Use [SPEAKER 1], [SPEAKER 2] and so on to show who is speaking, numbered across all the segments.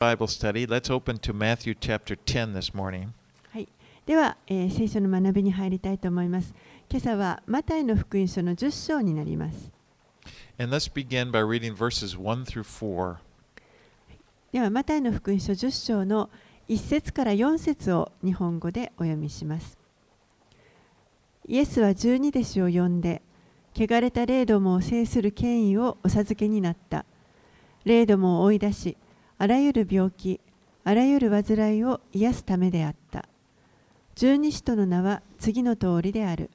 [SPEAKER 1] Bible study. Let's open to Matthew chapter 10 this morning.
[SPEAKER 2] はい、では、えー聖書の学びに入りたいと思います。今朝はマタイの福音書の10章になります。
[SPEAKER 1] And let's begin by reading verses 1 through 4.
[SPEAKER 2] では、マタイの福音書10章の1節から4節を日本語でお読みします。イエスは十二弟子を呼んで、汚れた霊どもを制する権威をお授けになった。霊どもを追い出し、あらゆる病気、あらゆる患いを癒すためであった。十二使徒の名は次の通りである。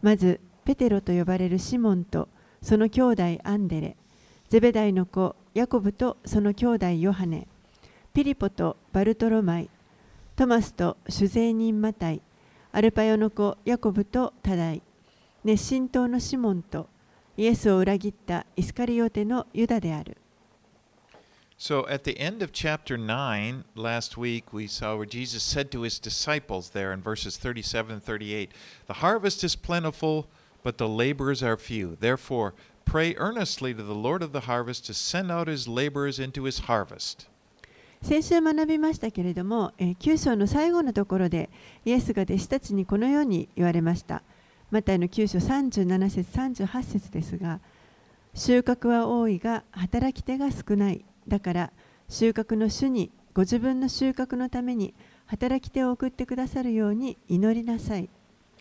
[SPEAKER 2] まず、ペテロと呼ばれるシモンとその兄弟アンデレ、ゼベダイの子ヤコブとその兄弟ヨハネ、ピリポとバルトロマイ、トマスと酒税人マタイ、アルパヨの子ヤコブとタダイ、熱心党のシモンとイエスを裏切ったイスカリオテのユダである。
[SPEAKER 1] So at the end of chapter 9 last week, we saw where Jesus said to his disciples there in verses 37 and 38 The harvest is plentiful, but the laborers are few. Therefore, pray earnestly to the Lord of the harvest to send out his laborers into his harvest.
[SPEAKER 2] 先週学びましたけれども、えー9章の最後のところでイエスが弟子たちにこのように言われました。マタイの9章37節38節ですが、収穫は多いが働き手が少ない。だから収穫の主にご自分の収穫のために働き手を送ってくださるように祈りなさい。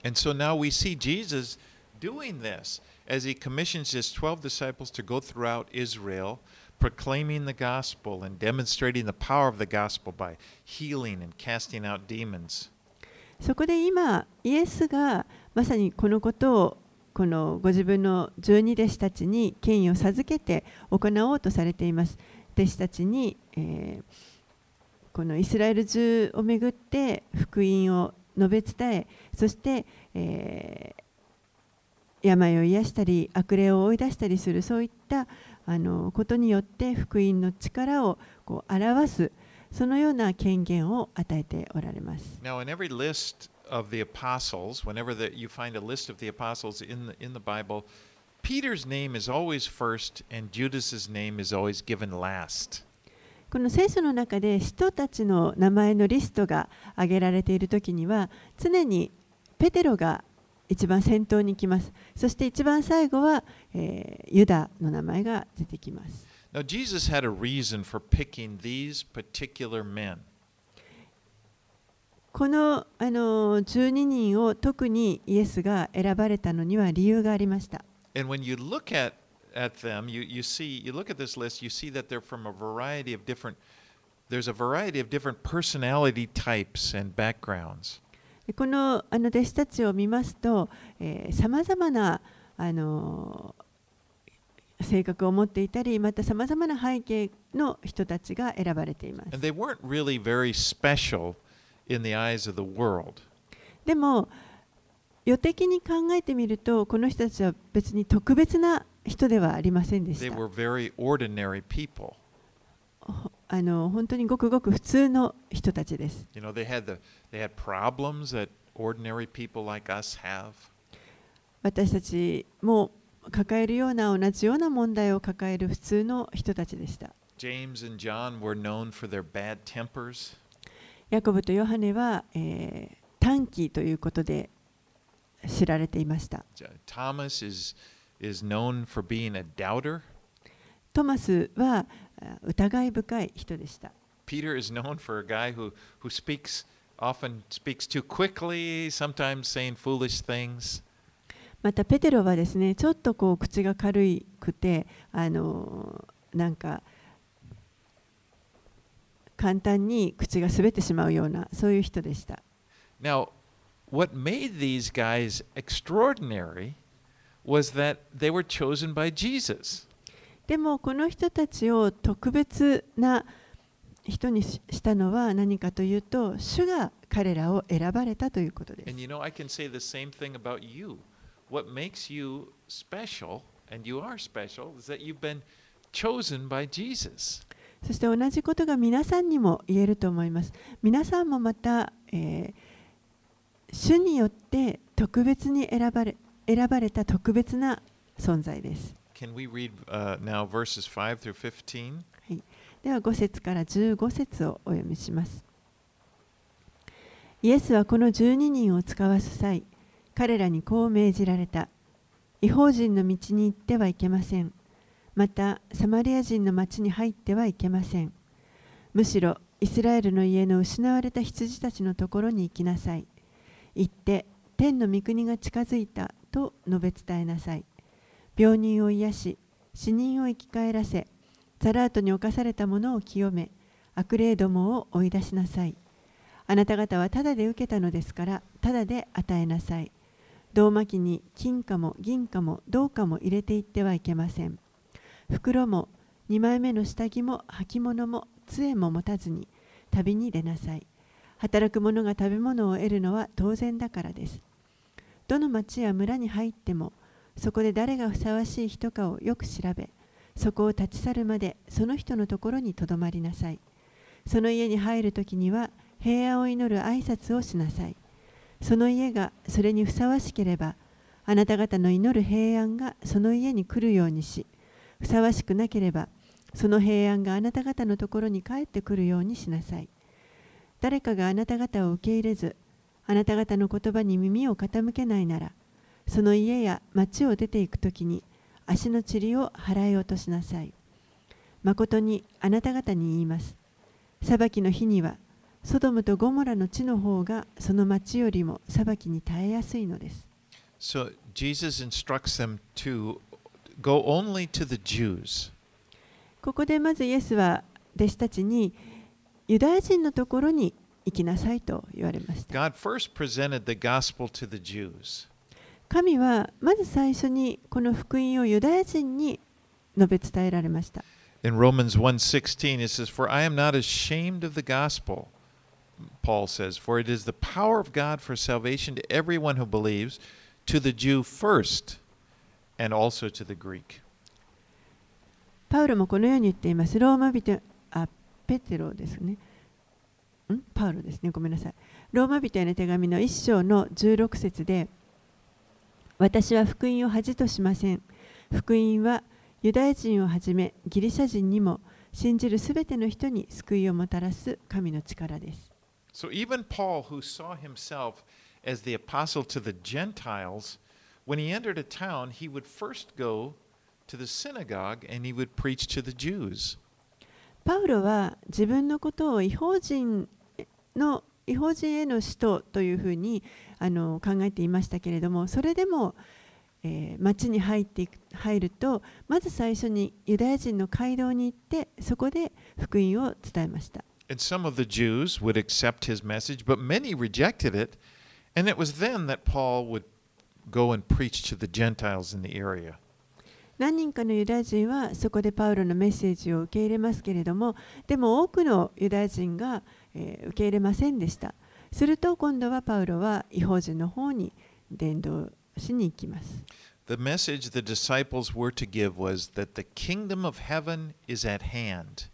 [SPEAKER 1] And so now we see Jesus doing this as he commissions his 12 disciples to go throughout Israel, proclaiming the gospel and demonstrating the power of the gospel by healing and casting out demons.
[SPEAKER 2] そこで今、イエスがまさにこのことをこのご自分の十二弟子たちに権威を授けて行おうとされています。弟子たちに、えーこのイスラエル中をめぐって福音を述べ伝え、そして、えー病を癒したり悪霊を追い出したりするそういったあのことによって福音の力をこう表すそのような権限を与えておられます。
[SPEAKER 1] Now, in every list of the apostles, whenever the, you find a list of the apostles in the, in the Bible, Peter's name is always first and Judas's name is always given last.
[SPEAKER 2] この聖書の中で使徒たちの名前のリストが挙げられているときには常にペテロが一番先頭に来ますそして一番最後は、えーユダの名前が出てきます
[SPEAKER 1] Now, Jesus had a reason for picking these particular men.
[SPEAKER 2] このあの12人を特にイエスが選ばれたのには理由がありました
[SPEAKER 1] And when you look at, at them, you, you see, you look at this list, you see that they're from a variety of different, there's a variety of different personality types and backgrounds.
[SPEAKER 2] でこのあの弟子たちを見ますとさまざまなあの性格を持っていたりまたさまざまな背景の人たちが選ばれています
[SPEAKER 1] And they weren't really very special in the eyes of the world.
[SPEAKER 2] でも 予的に考えてみると、この人たちは別に特別な人ではありませんでした。本当にごくごく普通の人たちです。私たちも抱えるような同じような問題を抱える普通の人たちでした。
[SPEAKER 1] James
[SPEAKER 2] ヤコブとヨハネは、えー、短期ということで。知られていました。トマスは疑い深い人でした。ペテロはですね、ちょっとこう口が軽いくて、あのなんか簡単に口が滑ってしまうような、そういう人でした。
[SPEAKER 1] What made these guys extraordinary was that they were chosen by Jesus.
[SPEAKER 2] でもこの人たちを特別な人にししたのは何かというと主が彼らを選ばれたということです
[SPEAKER 1] And you know, I can say the same thing about you. What makes you special, and you are special, is that you've been chosen by Jesus.
[SPEAKER 2] そして同じことが皆さんにも言えると思います皆さんもまた、えー主によって特別に選ばれ選ばれた特別な存在です
[SPEAKER 1] Can we read uh, now verses 5 through 15?
[SPEAKER 2] では5節から15節をお読みします。イエスはこの12人を使わす際、彼らにこう命じられた。違法人の道に行ってはいけません。また、サマリア人の町に入ってはいけません。むしろ、イスラエルの家の失われた羊たちのところに行きなさい。行って、天の御国が近づいたと述べ伝えなさい。病人を癒し、死人を生き返らせ、ザラートに侵された者を清め、悪霊どもを追い出しなさい。あなた方はただで受けたのですから、ただで与えなさい。胴巻きに金貨も銀貨も銅貨も入れていってはいけません。袋も2枚目の下着も履物も杖も持たずに旅に出なさい。働く者が食べ物を得るのは当然だからです。どの町や村に入っても、そこで誰がふさわしい人かをよく調べ、そこを立ち去るまでその人のところにとどまりなさい。その家に入るときには平安を祈る挨拶をしなさい。その家がそれにふさわしければ、あなた方の祈る平安がその家に来るようにし、ふさわしくなければ、その平安があなた方のところに帰ってくるようにしなさい。誰かがあなた方を受け入れず、あなた方の言葉に耳を傾けないなら、その家や町を出ていくときに足の塵を払い落としなさい。誠にあなた方に言います。裁きの日には、ソドムとゴモラの地の方がその町よりも裁きに耐えやすいのです。
[SPEAKER 1] So Jesus instructs them to go only to the Jews.
[SPEAKER 2] ここでまずイエスは弟子たちにユダヤ人のところに行きなさいと言われました。
[SPEAKER 1] God first presented the gospel to the Jews.
[SPEAKER 2] 神はまず最初にこの福音をユダヤ人に述べ伝えられました。
[SPEAKER 1] In Romans 1:16 it says for I am not ashamed of the gospel Paul says for it is the power of God for salvation to everyone who believes to the Jew first and also to the Greek.
[SPEAKER 2] パウロもこのように言っています。ローマ人、あ、ペテロですね。んパウロですね。ごめんなさい。ローマ人への手紙の1章の16節で、私は福音を恥としません。福音はユダヤ人をはじめギリシャ人にも信じるすべての人に救いをもたらす神の力です。
[SPEAKER 1] So even Paul who saw himself as the apostle to the Gentiles when he entered a town he would first go to the synagogue and he would preach to the Jews.
[SPEAKER 2] パウロは自分のことを違法人の違法人への使徒というふうにあの考えていましたけれどもそれでも、えー町に入って入るとまず最初にユダヤ人の街道に行ってそこで福音を伝えました。
[SPEAKER 1] And some of the Jews would accept his message, but many rejected it. And it was then that Paul would go and preach to the Gentiles in the area.
[SPEAKER 2] 何人かのユダヤ人はそこでパウロのメッセージを受け入れますけれどもでも多くのユダヤ人が、えー受け入れませんでしたすると今度はパウロは違法人の方に伝道しに行きます
[SPEAKER 1] The message the disciples were to give was that the kingdom of heaven is at hand.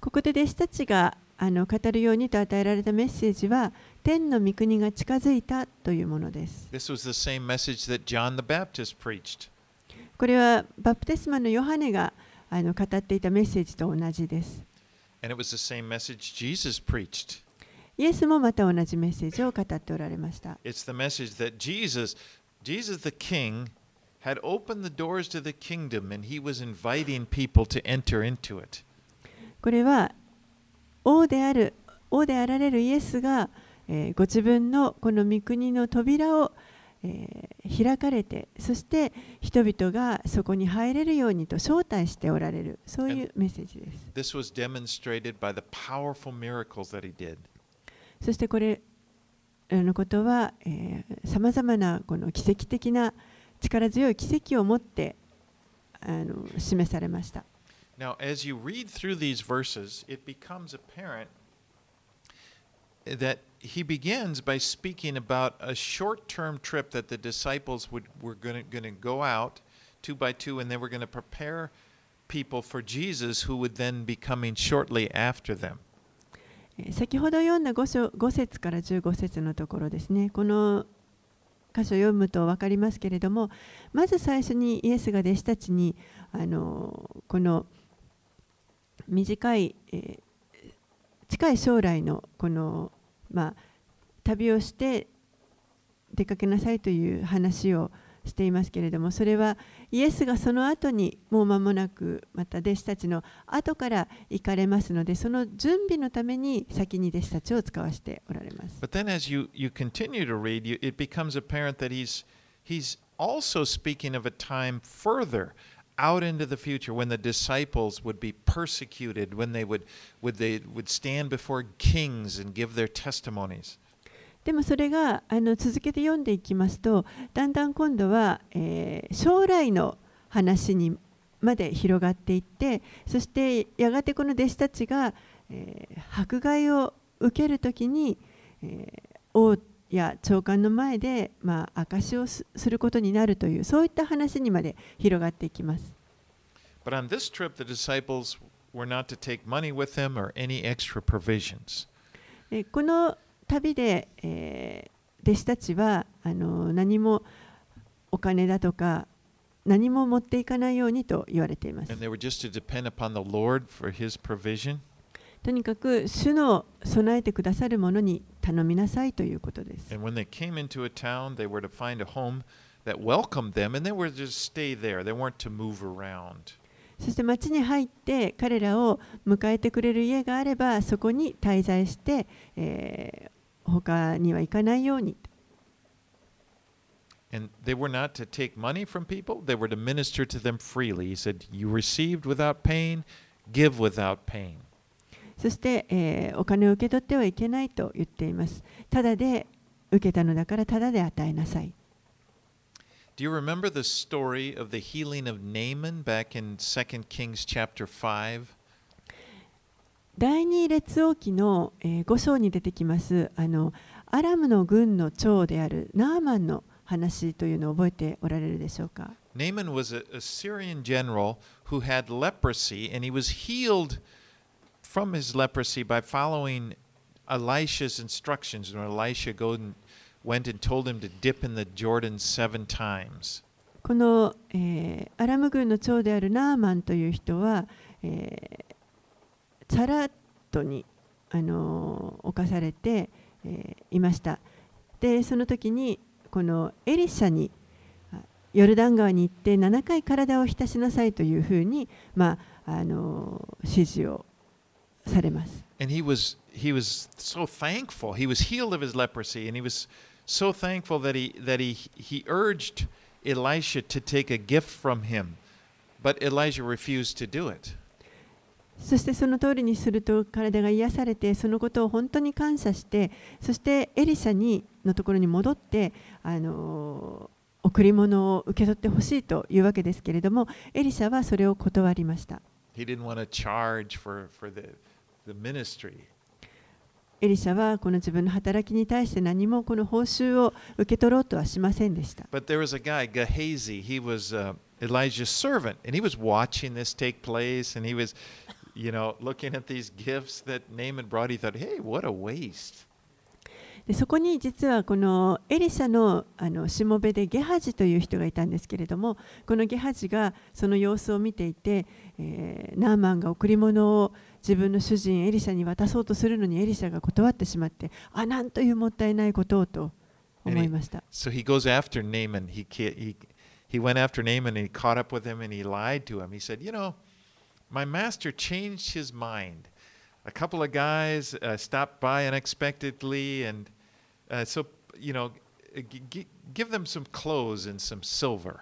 [SPEAKER 2] ここで弟子たちがあの語るようにと与えられたメッセージは天の御国が近づいたというものです。
[SPEAKER 1] This was the same message that John the Baptist preached.
[SPEAKER 2] これはバプテスマのヨハネがあの語っていたメッセージと同じです。イエスもまた同じメッセージを語っておられました。これは王である王であられるイエスが、えー、ご自分のこの御国の扉をえ、開かれてそして人々がそこに入れるようにと招待しておられるそういうメッセージです。そしてこれあのことはさまざまなこの奇跡的な力強い奇跡を持ってあの示されました。
[SPEAKER 1] Now, as you read through these verses, it becomes apparent that he begins by speaking about a short term trip that the disciples would, were going to go out two by two, and they were going to prepare people for Jesus, who would then be coming shortly after them.
[SPEAKER 2] え先ほど読んだ 5, 章5節から15節のところですね。この箇所を読むと分かりますけれども、まず最初にイエスが弟子たちにあのこの短い、えー近い将来のこの、ま、旅をして出かけなさいという話をしていますけれどもそれはイエスがその後にもう間もなくまた弟子たちの後から行かれますのでその準備のために先に弟子たちを使わしておられます。
[SPEAKER 1] But then as you, continue to read, it becomes apparent that he's also speaking of a time further. Out into the future when the disciples would be persecuted, when they would, would, they would stand before kings and give their testimonies.
[SPEAKER 2] でもそれがあの続けて読んでいきますとだんだん今度は、えー将来の話にまで広がっていってそしてやがてこの弟子たちが、えー迫害を受けるときに、えー王や長官の前で、まあ、証しをすすることになるというそういった話にまで広がっていきます。
[SPEAKER 1] But on this trip, the disciples were not to take money with them or any extra provisions.
[SPEAKER 2] えーこの旅で、えー弟子たちはあの何もお金だとか何も持っていかないようにと言われています
[SPEAKER 1] And。they were just to depend upon the Lord for his provision.
[SPEAKER 2] とにかく主の備えてくださるものに頼みなさいということです。
[SPEAKER 1] And when they came into a town, they were to find a home that welcomed them, and they were to just stay there. They weren't to move around.
[SPEAKER 2] そして町に入って彼らを迎えてくれる家があればそこに滞在して、えー他には行かないように
[SPEAKER 1] And they were not to take money from people, they were to minister to them freely. He said, You received without pain, give without pain.
[SPEAKER 2] そして、えー、お金を受け取ってはいけないと言っています。ただで受けたのだからただで与えなさい。
[SPEAKER 1] Do you remember the story of the healing of Naaman back in 2 Kings chapter 5?
[SPEAKER 2] 第二列王記の、えー、5章に出てきますあのアラムの軍の長であるナーマンの話というのを覚えておられるでしょうか？
[SPEAKER 1] ナーマンは、アシリアン general who had leprosy and he was healed、uh, from his leprosy by following Elisha's instructions. When Elisha go and, went and told him to dip in the Jordan seven times.
[SPEAKER 2] この、えーアラム軍の長であるナーマンという人は、えーチャラットに、あのー侵されて、えーいましたでその時にこのエリシャにヨルダン川に行って7回体を浸しなさいというふうに、まああのー指示をされます。
[SPEAKER 1] And he was he was so thankful. He was healed of his leprosy, and he was so thankful that he that he he urged Elisha to take a gift from him, but Elijah refused to do it.
[SPEAKER 2] そしてその通りにすると体が癒されてそのことを本当に感謝してそしてエリシャにのところに戻ってあの贈り物を受け取ってほしいというわけですけれどもエリシャはそれを断りました
[SPEAKER 1] He didn't want to charge for for the the ministry.
[SPEAKER 2] エリシャはこの自分の働きに対して何もこの報酬を受け取ろうとはしませんでした
[SPEAKER 1] But there was a guy, Gehazi. He was uh, Elijah's servant, and he was watching this take place, and he was, you know, looking at these gifts that Naaman brought. He thought, "Hey, what a waste!"
[SPEAKER 2] でそこに実はこのエリシャのあのしもべでゲハジという人がいたんですけれどもこのゲハジがその様子を見ていて、えーナーマンが贈り物を自分の主人エリシャに渡そうとするのにエリシャが断ってしまってあなんというもったいないことをと思いました
[SPEAKER 1] So he goes after Naaman. He he he went after Naaman, and he caught up with him, and he lied to him. He said, "You know, my master changed his mind. A couple of guys uh, stopped by unexpectedly, and uh, so you know, g- g- give them some clothes and some silver."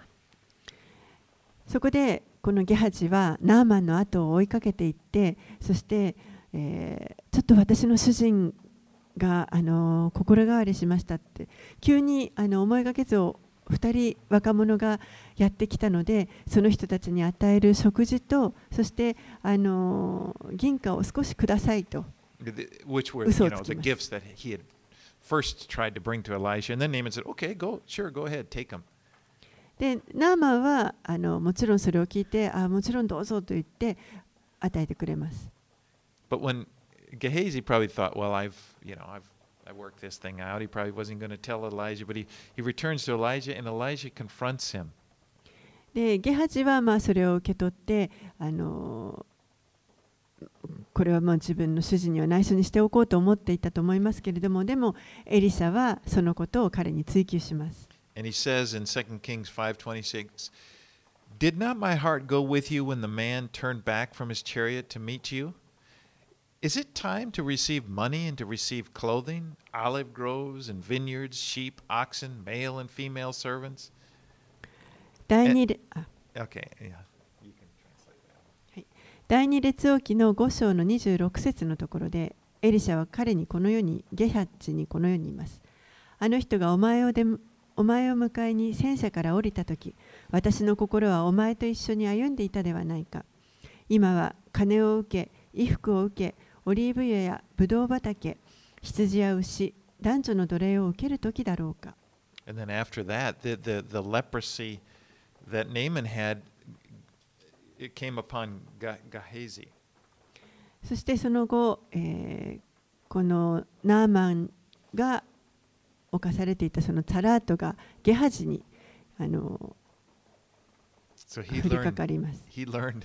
[SPEAKER 2] そこでこのゲハジはナーマンの後を追いかけていってそして、えーちょっと私の主人が、あのー心変わりしましたって急にあの思いがけずを2人若者がやってきたのでその人たちに与える食事とそしてあの銀貨を少しくださいとま。で、ナーマはあのもちろんそれを聞いてあもちろんどうぞと言って与えてくれます。
[SPEAKER 1] I worked this thing out," he probably wasn't going to tell Elijah, but he he returns to Elijah, and Elijah confronts him.
[SPEAKER 2] でゲハジはまあそれを受け取ってあの これはもう自分の主人には内緒にしておこうと思っていたと思いますけれどもでもエリシャはそのことを彼に追求します
[SPEAKER 1] And he says in 2 Kings 5:26, "Did not my heart go with you when the man turned back from his chariot to meet you? Is it time to receive money and to receive clothing, olive groves and vineyards, sheep, oxen, male and female servants?"
[SPEAKER 2] 第二
[SPEAKER 1] Okay, yeah.
[SPEAKER 2] 第二列王記の5章の26節のところでエリシャは彼にこのようにゲハッチにこのように言いますあの人がお前をでお前を迎えに戦車から降りた時私の心はお前と一緒に歩んでいたではないか今は金を受け衣服を受けオリーブ油やブドウ畑羊や牛男女の奴隷を受ける時だろうか
[SPEAKER 1] And then after that, the, the, the leprosy that Naaman had, it came upon Gehazi.
[SPEAKER 2] そしてその後、えーこのナーマンが犯されていたそのツァラートがゲハジにあの
[SPEAKER 1] So
[SPEAKER 2] 降りかかります。
[SPEAKER 1] he learned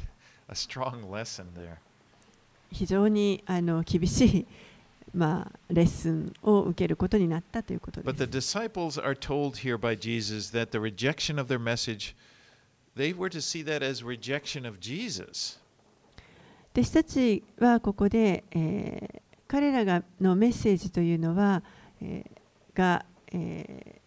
[SPEAKER 1] a strong lesson there.
[SPEAKER 2] 非常にあの厳しい、まあ、レッスンを受けることになったということです。たちはここで、えー、彼らがのメッセージというのは、えー、が、え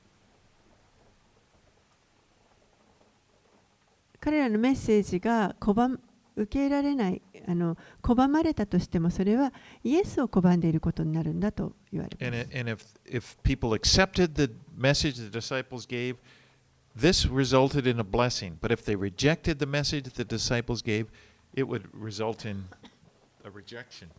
[SPEAKER 2] ー、彼らのメッセージが拒受け入れられないあの拒まれたとしてもそれはイエスを拒んでいることになるんだと言われ
[SPEAKER 1] And,
[SPEAKER 2] ます
[SPEAKER 1] it, and if, if people accepted the message the disciples gave, this resulted in a blessing. But if they rejected the message the disciples gave, it would result in a rejection.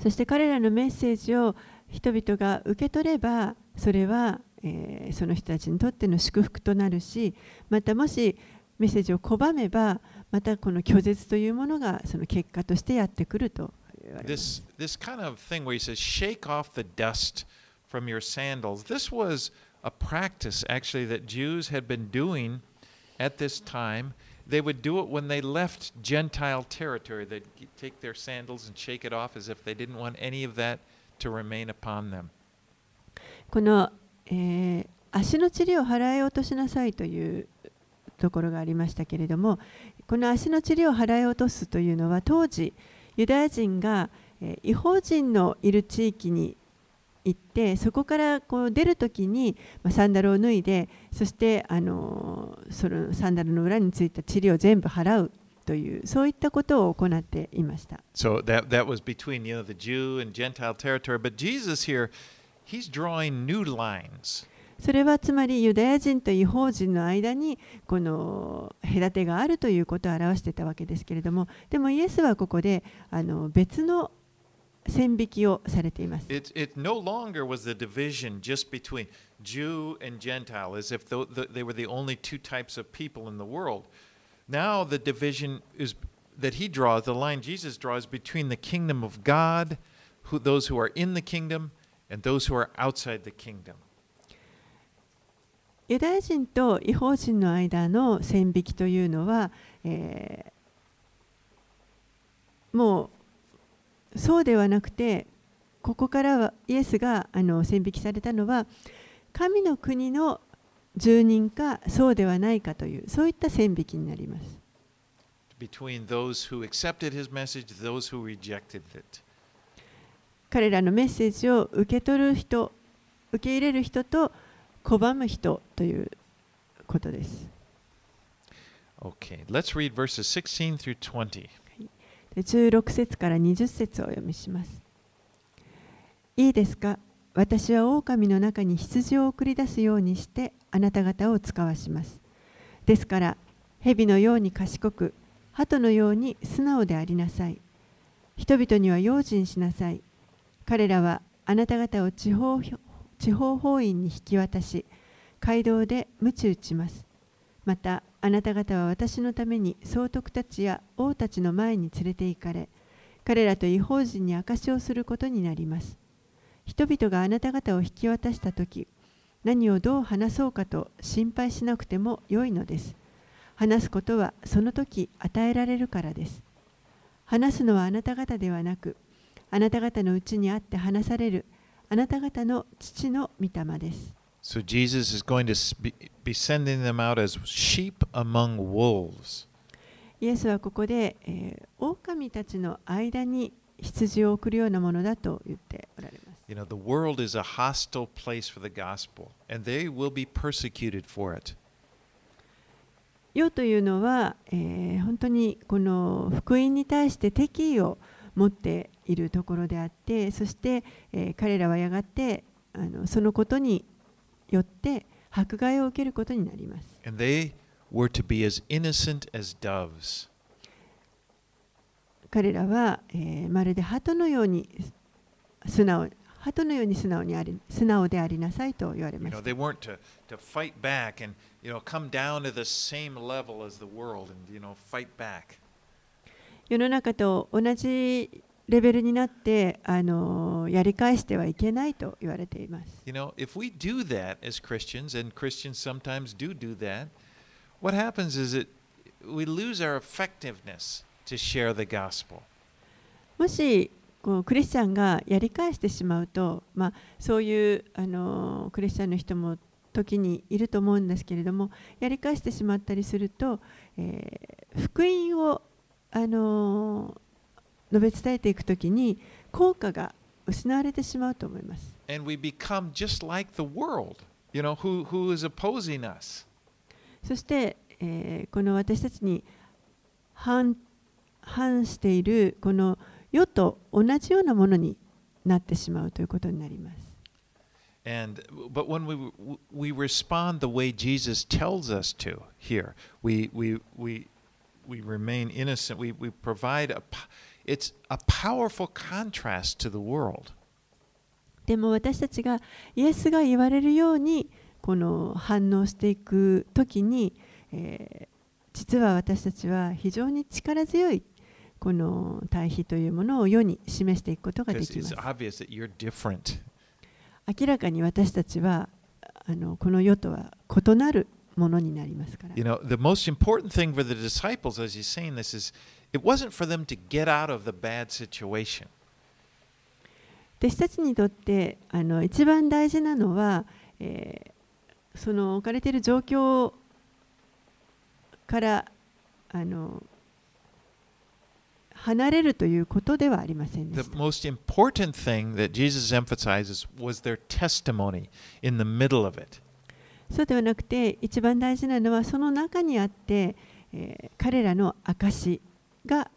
[SPEAKER 2] そして彼らのメッセージを人々が受け取ればそれは、えーその人たちにとっての祝福となるしまたもしメッセージを拒めばまたこの拒絶というものがその結果としてやってくると言われます
[SPEAKER 1] This, this kind of thing where he says, shake off the dust from your sandals, this was a practice actually that Jews had been doing at this time. They would do it when they left Gentile territory. They'd take their sandals and shake it off as if they didn't want any of that to remain upon them.
[SPEAKER 2] この、えー足の塵を払い落としなさいというところがありましたけれどもこの足の塵を払い落とすというのは当時ユダヤ人が、えー違法人のいる地域に行ってそこからこう出るときに、ま、サンダルを脱いでそして、あのそのサンダルの裏についた塵を全部払うというそういったことを行っていました。
[SPEAKER 1] So that, that was between you know, the Jew and Gentile territory. But Jesus here, he's drawing new lines.
[SPEAKER 2] それはつまりユダヤ人と違法人の間にこの隔てがあるということを表していたわけですけれどもでもイエスはここであの別の線引きをされています。
[SPEAKER 1] It, it no longer was the division just between Jew and Gentile, as if tho- th- they were the only two types of people in the world. Now the division is that he draws, the line Jesus draws between the kingdom of God, who, those who are in the kingdom, and those who are outside the kingdom.
[SPEAKER 2] ユダヤ人と違法人の間の線引きというのは、えーもうそうではなくてここからはイエスがあの線引きされたのは神の国の住人かそうではないかというそういった線引きになります。
[SPEAKER 1] Between those who accepted his message, those who rejected it.
[SPEAKER 2] 彼らのメッセージを受け取る人受け入れる人と拒む人ということです。
[SPEAKER 1] Okay, let's read verses 16 through 20.
[SPEAKER 2] で16節から20節をお読みします。いいですか？私は狼の中に羊を送り出すようにしてあなた方を使わします。ですから、蛇のように賢く、鳩のように素直でありなさい。人々には用心しなさい。彼らはあなた方を地方地方法院に引き渡し、街道で鞭打ちます。またあなた方は私のために総督たちや王たちの前に連れて行かれ彼らと違法人に証しをすることになります。人々があなた方を引き渡した時何をどう話そうかと心配しなくても良いのです。話すことはその時与えられるからです。話すのはあなた方ではなく、あなた方のうちにあって話されるあなた方の父の御霊です。
[SPEAKER 1] So Jesus is going to be, be sending them out as sheep among wolves.
[SPEAKER 2] イエスはここで、えー、狼たちの間に羊を送るようなものだと言っておられます。
[SPEAKER 1] You know, the world is a hostile place for the gospel, and they will be persecuted for it.
[SPEAKER 2] 世というのは、えー本当にこの福音に対して敵意を持っているところであってそして、えー彼らはやがてあのそのことによって迫害を受けることになります。
[SPEAKER 1] And they were to be as innocent as doves.
[SPEAKER 2] 彼らは、えーまるで鳩のように素直鳩のように素直にあり素直でありなさいと言われ
[SPEAKER 1] You
[SPEAKER 2] ま
[SPEAKER 1] know,
[SPEAKER 2] した
[SPEAKER 1] they。weren't to, to fight back and, you know, come down to the same level as the world and, you know, fight back.
[SPEAKER 2] 世の中と同じレベルになってあのやり返してはいけないと言われています。
[SPEAKER 1] You know, if we do that as Christians, and Christians sometimes do do that, what happens is that we lose our effectiveness to share the gospel.
[SPEAKER 2] もしこうクリスチャンがやり返してしまうと、まあ、そういうあのクリスチャンの人も時にいると思うんですけれどもやり返してしまったりすると、えー福音をあの述べ伝えていくときに効果が失われてしまうと思います。
[SPEAKER 1] And we become just like the world, you know, who, who is opposing us.
[SPEAKER 2] そして、えーこの私たちに反反しているこの世と同じようなものになってしまうということになります。
[SPEAKER 1] And but when we we respond the way Jesus tells us to here, we we we we remain innocent. We, provide a, powerful contrast to the world.
[SPEAKER 2] でも私たちがイエスが言われるようにこの反応していくときに、え、実は私たちは非常に力強いこの対比というものを世に示していくことができます明らかに私たちはあのこの世とは異なるものになりますから
[SPEAKER 1] You。know, the most important thing for the disciples as he's saying this is it wasn't for them to get out of the bad situation.
[SPEAKER 2] 弟子たちにとってあの一番大事なのは、えーその置かれている状況からあの離れるということではありませんで
[SPEAKER 1] The
[SPEAKER 2] した。
[SPEAKER 1] most important thing that Jesus emphasizes was their testimony in the middle of it.
[SPEAKER 2] そうではなくて一番大事なのはその中にあって、えー彼らの証が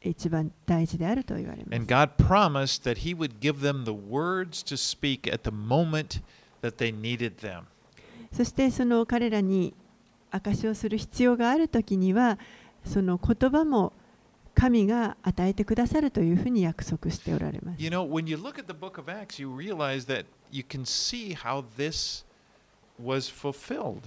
[SPEAKER 2] 一番大事であると言われま
[SPEAKER 1] And
[SPEAKER 2] す。
[SPEAKER 1] God promised that He would give them the words to speak at the moment that they needed them.
[SPEAKER 2] そしてその彼らに証しをする必要があるときにはその言葉も神が与えてくださるというふうに約束しておられます。
[SPEAKER 1] You know, when you look at the book of Acts, you realize that you can see how this was fulfilled.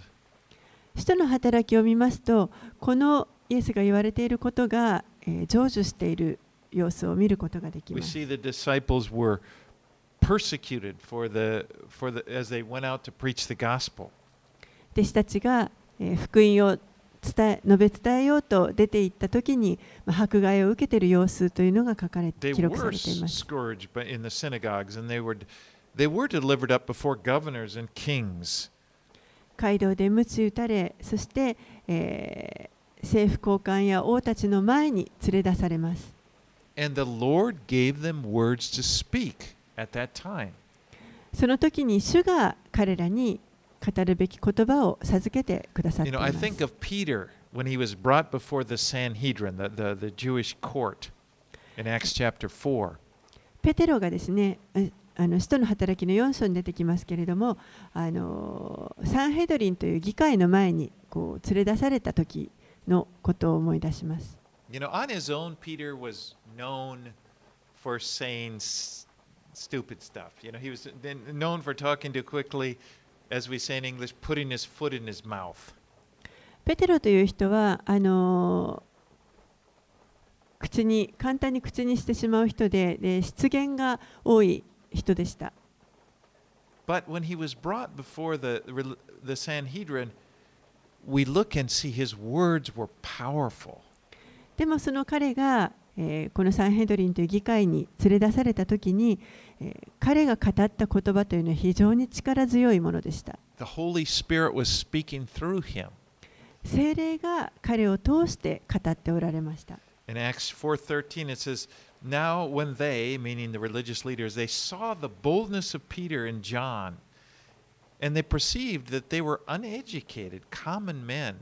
[SPEAKER 2] 使徒の働きを見ますとこのイエスが言われていることが、えー成就している様子を見ることができ
[SPEAKER 1] We
[SPEAKER 2] ます。
[SPEAKER 1] see the disciples were persecuted for the, for the, as they went out to preach the gospel.
[SPEAKER 2] 弟子たちが、えー福音を伝え述べ伝えようと出て行った時に、まあ、迫害を受けている様子というのが書かれ
[SPEAKER 1] They
[SPEAKER 2] 記録さ
[SPEAKER 1] were
[SPEAKER 2] れています。
[SPEAKER 1] scourged by, in the synagogues, and they were, they were delivered up before governors and kings.
[SPEAKER 2] 街道で鞭打たれそして、えー政府高官や王たちの前に連れ出されます。
[SPEAKER 1] And the Lord gave them words to speak at that time.
[SPEAKER 2] その時に主が彼らに語るべき言葉を授けてくださって
[SPEAKER 1] You
[SPEAKER 2] い
[SPEAKER 1] know,
[SPEAKER 2] ま
[SPEAKER 1] I
[SPEAKER 2] す。
[SPEAKER 1] think of Peter when he was brought before the Sanhedrin, the, the, the Jewish court, in Acts chapter 4.
[SPEAKER 2] ペテロがですね、ああの使徒の働きの4章に出てきますけれども、あのサンヘドリンという議会の前にこう連れ出された時のことを思い出します。
[SPEAKER 1] You know, on his own, Peter was known for saying stupid stuff. You know, he was known for talking too quickly, as we say in English, putting his foot in his mouth.
[SPEAKER 2] ペテロという人はあの口に簡単に口にしてしまう人でで失言が多い人でした。
[SPEAKER 1] But when he was brought before the, the Sanhedrin, we look and see his words were powerful.
[SPEAKER 2] でもその彼が、えーこのサンヘドリンという議会に連れ出された時に、えー彼が語った言葉というのは非常に力強いものでした。
[SPEAKER 1] The Holy Spirit was speaking through him.
[SPEAKER 2] 聖霊が彼を通して語っておられました。
[SPEAKER 1] In Acts 4:13 it says, "Now when they, meaning the religious leaders, they saw the boldness of Peter and John, and they perceived that they were uneducated, common men."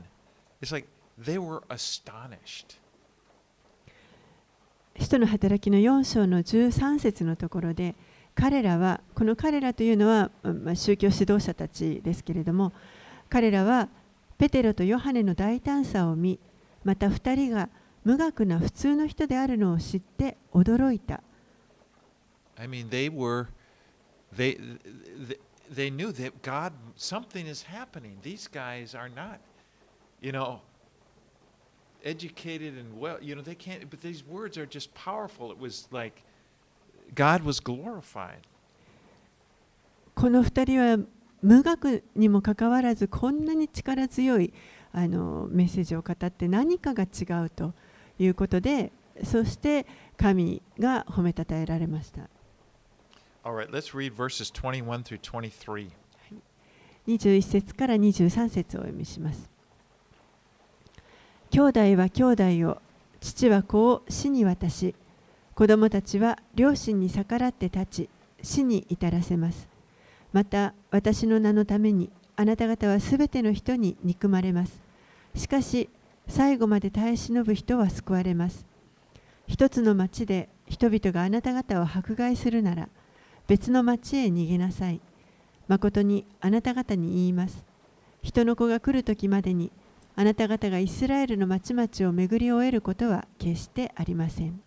[SPEAKER 1] It's like they were astonished.
[SPEAKER 2] 使徒の働きの4章の13節のところで彼らはこの彼らというのは、まあ、宗教指導者たちですけれども彼らはペテロとヨハネの大胆さを見また2人が無学な普通の人であるのを知って驚いた
[SPEAKER 1] I mean, they were they they, they knew that God something is happening. These guys are not, you know, educated and well, you know, they can't but these words are just powerful. It was like God was glorified.
[SPEAKER 2] この2人は無学にもかかわらずこんなに力強いあのメッセージを語って何かが違うということでそして神が褒めたたえられました。
[SPEAKER 1] All right, let's read verses 21 through 23.
[SPEAKER 2] 21節から23節をお読みします。兄弟は兄弟を、父は子を死に渡し、子供たちは両親に逆らって立ち、死に至らせます。また私の名のためにあなた方はすべての人に憎まれます。しかし最後まで耐え忍ぶ人は救われます。一つの町で人々があなた方を迫害するなら別の町へ逃げなさい。誠にあなた方に言います。人の子が来る時までにあなた方がイスラエルの町々を巡り終えることは決してありません。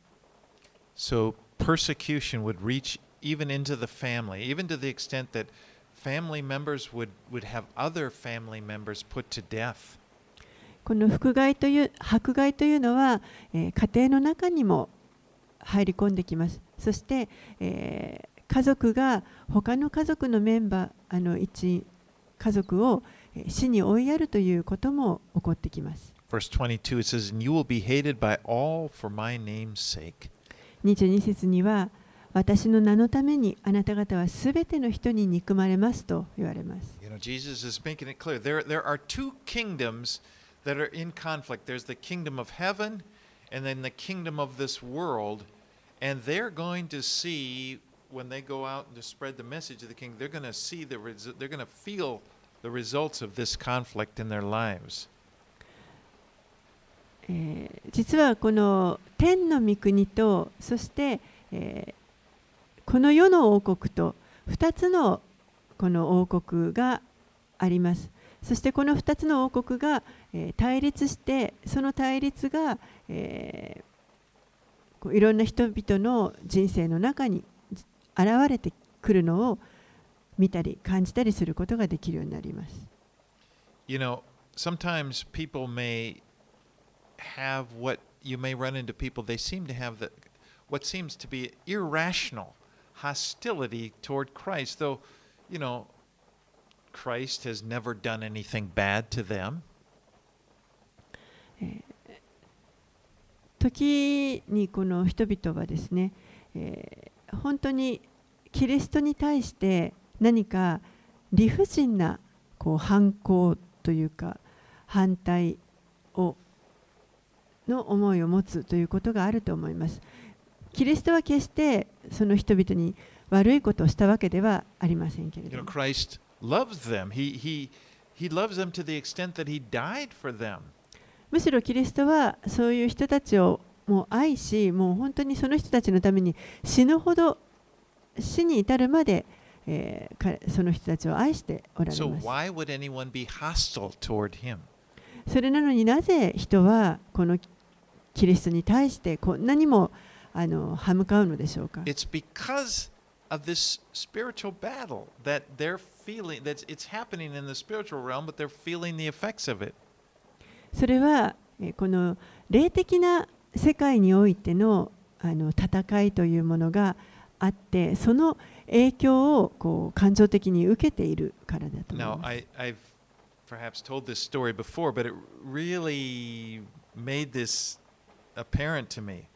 [SPEAKER 1] So persecution would reach even into the family, even to the extent that family members would, would have other family members put to death.
[SPEAKER 2] この迫害という迫害というのは、えー家庭の中にも入り込んできます。そして、えー家族が他の家族のメンバーあの一家族をえー死に追いやるということも起こってきます。
[SPEAKER 1] Verse 22 it says, And you will be hated by all for my name's sake.
[SPEAKER 2] 22節には私の名のためにあなた方はすべての人に憎まれますと言われます。
[SPEAKER 1] You know, Jesus is making it clear. There, there are two kingdoms that are in conflict. There's the kingdom of heaven and then the kingdom of this world. And they're going to see, when they go out and to spread the message of the king, they're going to see the resu- they're going to feel the results of this conflict in their lives.
[SPEAKER 2] えー実はこの天の御国とそして、えーこの世の王国と2つのこの王国がありますそしてこの2つの王国が、え対立してその対立が、えーこういろんな人々の人生の中に現れてくるのを見たり感じたりすることができるようになります。
[SPEAKER 1] You know, sometimes people may have what you may run into people, they seem to have the, what seems to be irrational hostility toward Christ, though, you know, Christ has never done anything bad to them.
[SPEAKER 2] 時にこの人々はですね、え本当にキリストに対して何か理不尽なこう反抗というか反対をの思いを持つということがあると思います。キリストは決してその人々に悪いことをしたわけではありませんけれ
[SPEAKER 1] You
[SPEAKER 2] ど
[SPEAKER 1] know,
[SPEAKER 2] も
[SPEAKER 1] Christ loves them. He, he, he loves them to the extent that he died for them.
[SPEAKER 2] むしろキリストはそういう人たちをもう愛しもう本当にその人たちのために死ぬほど死に至るまで、えー彼その人たちを愛しておられます
[SPEAKER 1] why would anyone be hostile toward him?
[SPEAKER 2] それなのになぜ人はこのキリストに対してこんなにもあの歯向かうのでしょうか
[SPEAKER 1] It's because of this spiritual battle that they're feeling that it's happening in the spiritual realm, but they're feeling the effects of it.
[SPEAKER 2] それはえこの霊的な世界においてのあの戦いというものがあってその影響をこう感情的に受けているからだと思い
[SPEAKER 1] Now,
[SPEAKER 2] ます。
[SPEAKER 1] I, I've perhaps told this story before, but it really made this apparent to me.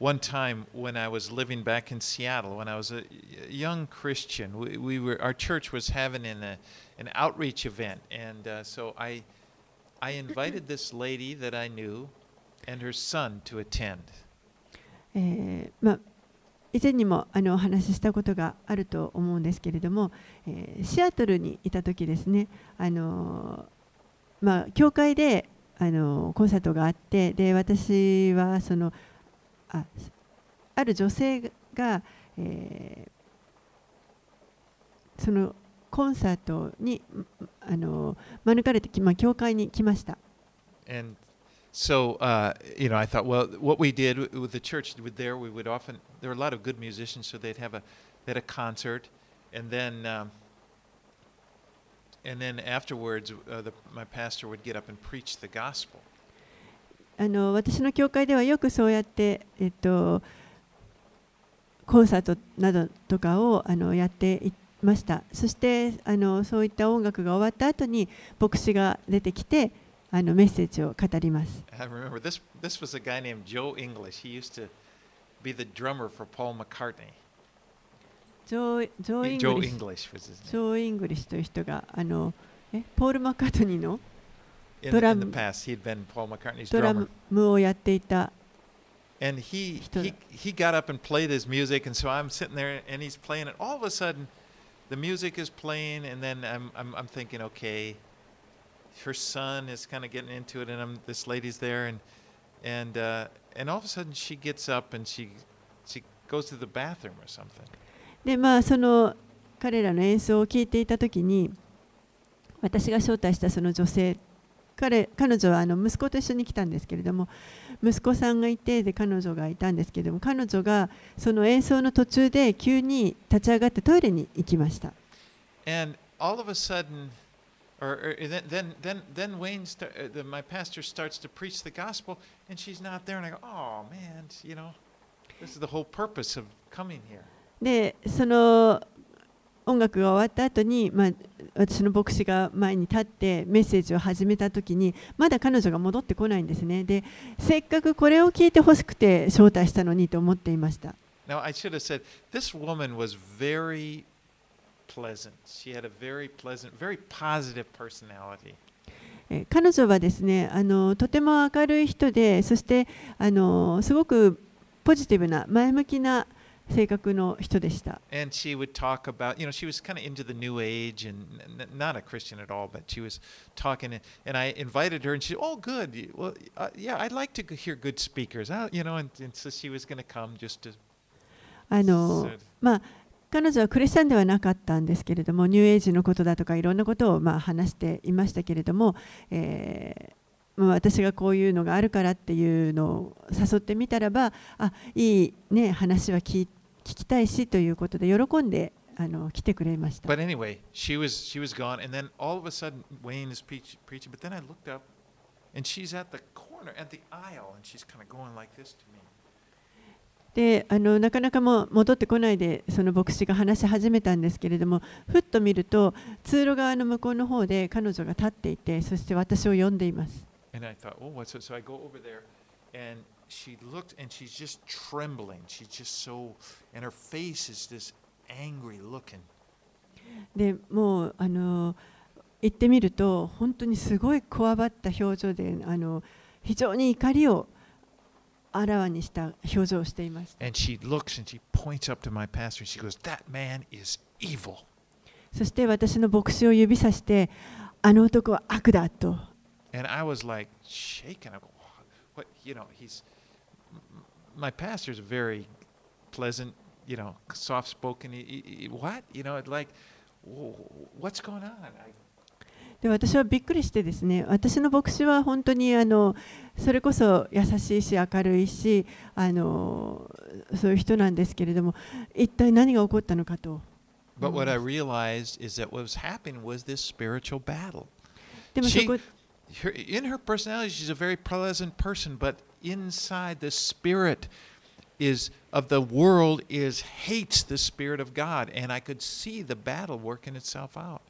[SPEAKER 1] one time when I was living back in Seattle, when I was a young Christian, we, we were our church was having an, a, an outreach event, and uh, so I I invited this lady that I knew and her son to attend.
[SPEAKER 2] えーまあ、以前にもあのお話ししたことがあると思うんですけれども、えーシアトルにいた時ですね、あのーまあ、教会で、あのーコンサートがあってで私はそのあある女性が、えーそのコンサートにあのー免れてき、まあ、教会に来ました。
[SPEAKER 1] And so, uh, you know, I thought, well, what we did with the church there, we would often there were a lot of good musicians, so they'd have a they had a concert, and then um, and then afterwards, uh, the, my pastor would get up and preach the gospel.
[SPEAKER 2] あの私の教会ではよくそうやって、えっと、コンサートなどとかをあのやっていましたそしてあのそういった音楽が終わった後に牧師が出てきてあのメッセージを語ります
[SPEAKER 1] I remember this this was a guy named Joe English. He used to be the drummer for Paul McCartney.
[SPEAKER 2] ジョージョー・イングリッシュジ.ョー・イングリッシュという人があのえポール・マッカートニーの
[SPEAKER 1] In, in the past, he'd been Paul McCartney's
[SPEAKER 2] ドラ.ムをやっていた
[SPEAKER 1] And he, he he got up and played his music, and so I'm sitting there and he's playing it. All of a sudden, the music is playing, and then I'm I'm, I'm thinking, okay, her son is kind of getting into it, and I'm this lady's there, and and uh, and all of a sudden she gets up and she she goes to the bathroom or something.
[SPEAKER 2] でまあその彼らの演奏を聴いていた時に私が招待したその女性彼彼女はあの息子と一緒に来たんですけれども 息子さんがいてで彼女がいたんですけども彼女がその演奏の途中で急に立ち上がってトイレに行きました。で、その音楽が終わった後に、まあ、私の牧師が前に立ってメッセージを始めた時にまだ彼女が戻ってこないんですねでせっかくこれを聞いてほしくて招待したのにと思っていました
[SPEAKER 1] Now I should have said this woman was very pleasant. She had a very pleasant, very positive personality.
[SPEAKER 2] えー彼女はですねあのとても明るい人でそしてあのすごくポジティブな前向きな性格の人でした。あのまあ、彼女はクリスチャンではなかったんですけれども、ニューエイジのことだとかいろんなことをまあ話していましたけれども、えーまあ、私がこういうのがあるからっていうのを誘ってみたらば、あいい、ね、話は聞いて。聞きたいしということで喜んであの来てくれました。
[SPEAKER 1] But anyway, she was she was gone, and then all of a sudden Wayne is preach, preaching. But then I looked up, and she's at the corner, at the aisle, and she's kind of going like this to me.
[SPEAKER 2] であのなかなかもう戻ってこないでその牧師が話し始めたんですけれどもふっと見ると通路側の向こうの方で彼女が立っていてそして私を呼んでいます
[SPEAKER 1] And I thought, oh, what's it? So I go over there, and she looked, and she's just trembling. She's just so, and her face is this angry looking.
[SPEAKER 2] でもうあの行ってみると本当にすごいこわばった表情であの非常に怒りをあらわにした表情をしていました
[SPEAKER 1] And she looks and she points up to my pastor. She goes, That man is evil.
[SPEAKER 2] そして私の牧師を指さしてあの男は悪だと
[SPEAKER 1] And I was like shaking. I go, What? You know, he's, my pastor's very pleasant, you know, soft spoken. What? You know, like, "Wh- what's going on? I,
[SPEAKER 2] で私はびっくりしてですね私の牧師は本当にあのそれこそ優しいし明るいしあのそういう人なんですけれども一体何が起こったのかと
[SPEAKER 1] but what I realized is that what was happening was this spiritual battle. She-
[SPEAKER 2] こ
[SPEAKER 1] her, in her personality, she's a very pleasant person, but inside the spirit is of the world is hates the spirit of God, and I could see the battle working itself out.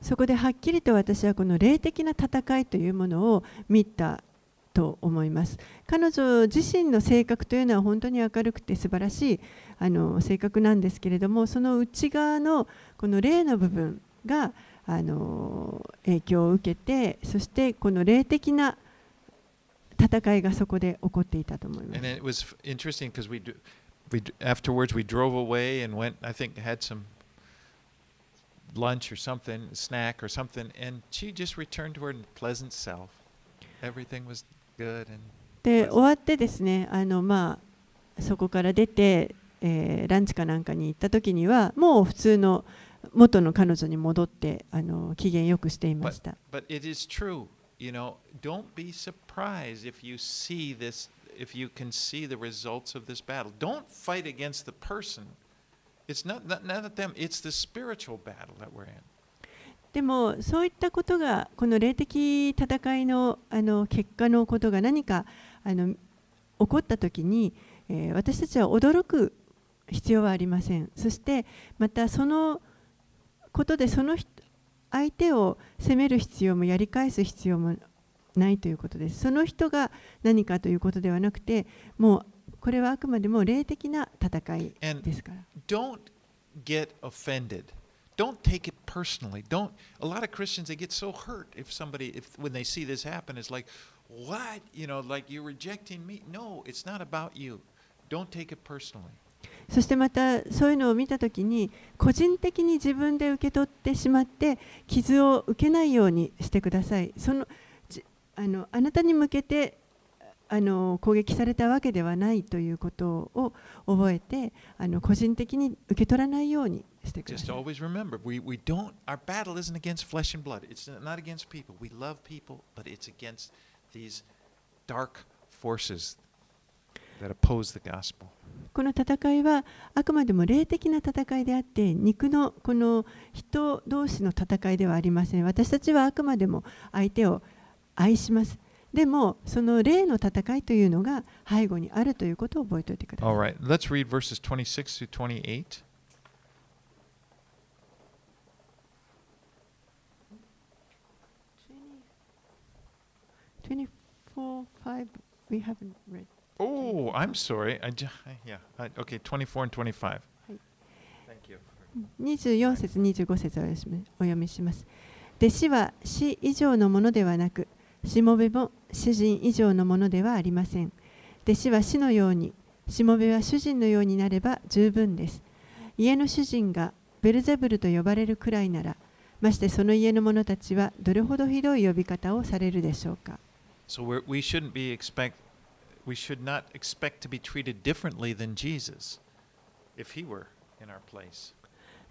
[SPEAKER 2] そこではっきりと私はこの霊的な戦いというものを見たと思います彼女自身の性格というのは本当に明るくて素晴らしいあの性格なんですけれどもその内側のこの霊の部分があの影響を受けてそしてこの霊的な戦いがそこで起こっていたと思います
[SPEAKER 1] we, afterwards we drove away and went. I think had some lunch or something, snack or something, and she just returned to her pleasant self. Everything was good and
[SPEAKER 2] で終わってですねあの、まあ、そこから出て、えーランチかなんかに行った時にはもう普通の元の彼女に戻ってあの機嫌よくしていました。
[SPEAKER 1] But it is true, you know, don't be surprised if you see this, if you can see the results of this battle. Don't fight against the person. It's not, not, not them, it's the spiritual battle that we're in.
[SPEAKER 2] でもそういったことがこの霊的戦いのあの結果のことが何かあの起こった時に、えー私たちは驚く必要はありませんそしてまたそのことでその人相手を責める必要もやり返す必要もないということですその人が何かということではなくてもうこれはあくまでも霊的な戦いですから
[SPEAKER 1] don't get offended. Don't take it personally. Don't. A lot of Christians they get so hurt if somebody if when they see this happen, it's like, what? You know, like you're rejecting me. No, it's not about you. Don't take it personally.
[SPEAKER 2] そしてまたそういうのを見たときに個人的に自分で受け取ってしまって傷を受けないようにしてください。そのあのあなたに向けてあの攻撃されたわけではないということを覚えてあの個人的に受け取らないようにしてくだ
[SPEAKER 1] Just
[SPEAKER 2] さい。
[SPEAKER 1] always remember, we, we don't, our battle isn't against flesh and blood. It's not against people. We love people, but it's against these dark forces that oppose the gospel.
[SPEAKER 2] この戦いはあくまでも霊的な戦いであって肉のこの人同士の戦いではありません。私たちはあくまでも相手を愛します。でもその霊の戦いというのが背後にあるということを覚えておいてください。
[SPEAKER 1] All right, let's read verses 26 through 28.
[SPEAKER 2] 24 5 we haven't read
[SPEAKER 1] Oh, I'm sorry. I, ju- yeah. I, okay, 24 and 25.
[SPEAKER 2] Hi.
[SPEAKER 1] Thank you.
[SPEAKER 2] 24節25節をお読みします弟子は死以上のものではなくしもべも主人以上のものではありません弟子は死のようにしもべは主人のようになれば十分です家の主人がベルゼブルと呼ばれるくらいならましてその家の者たちはどれほどひどい呼び方をされるでしょうか
[SPEAKER 1] So we shouldn't be expect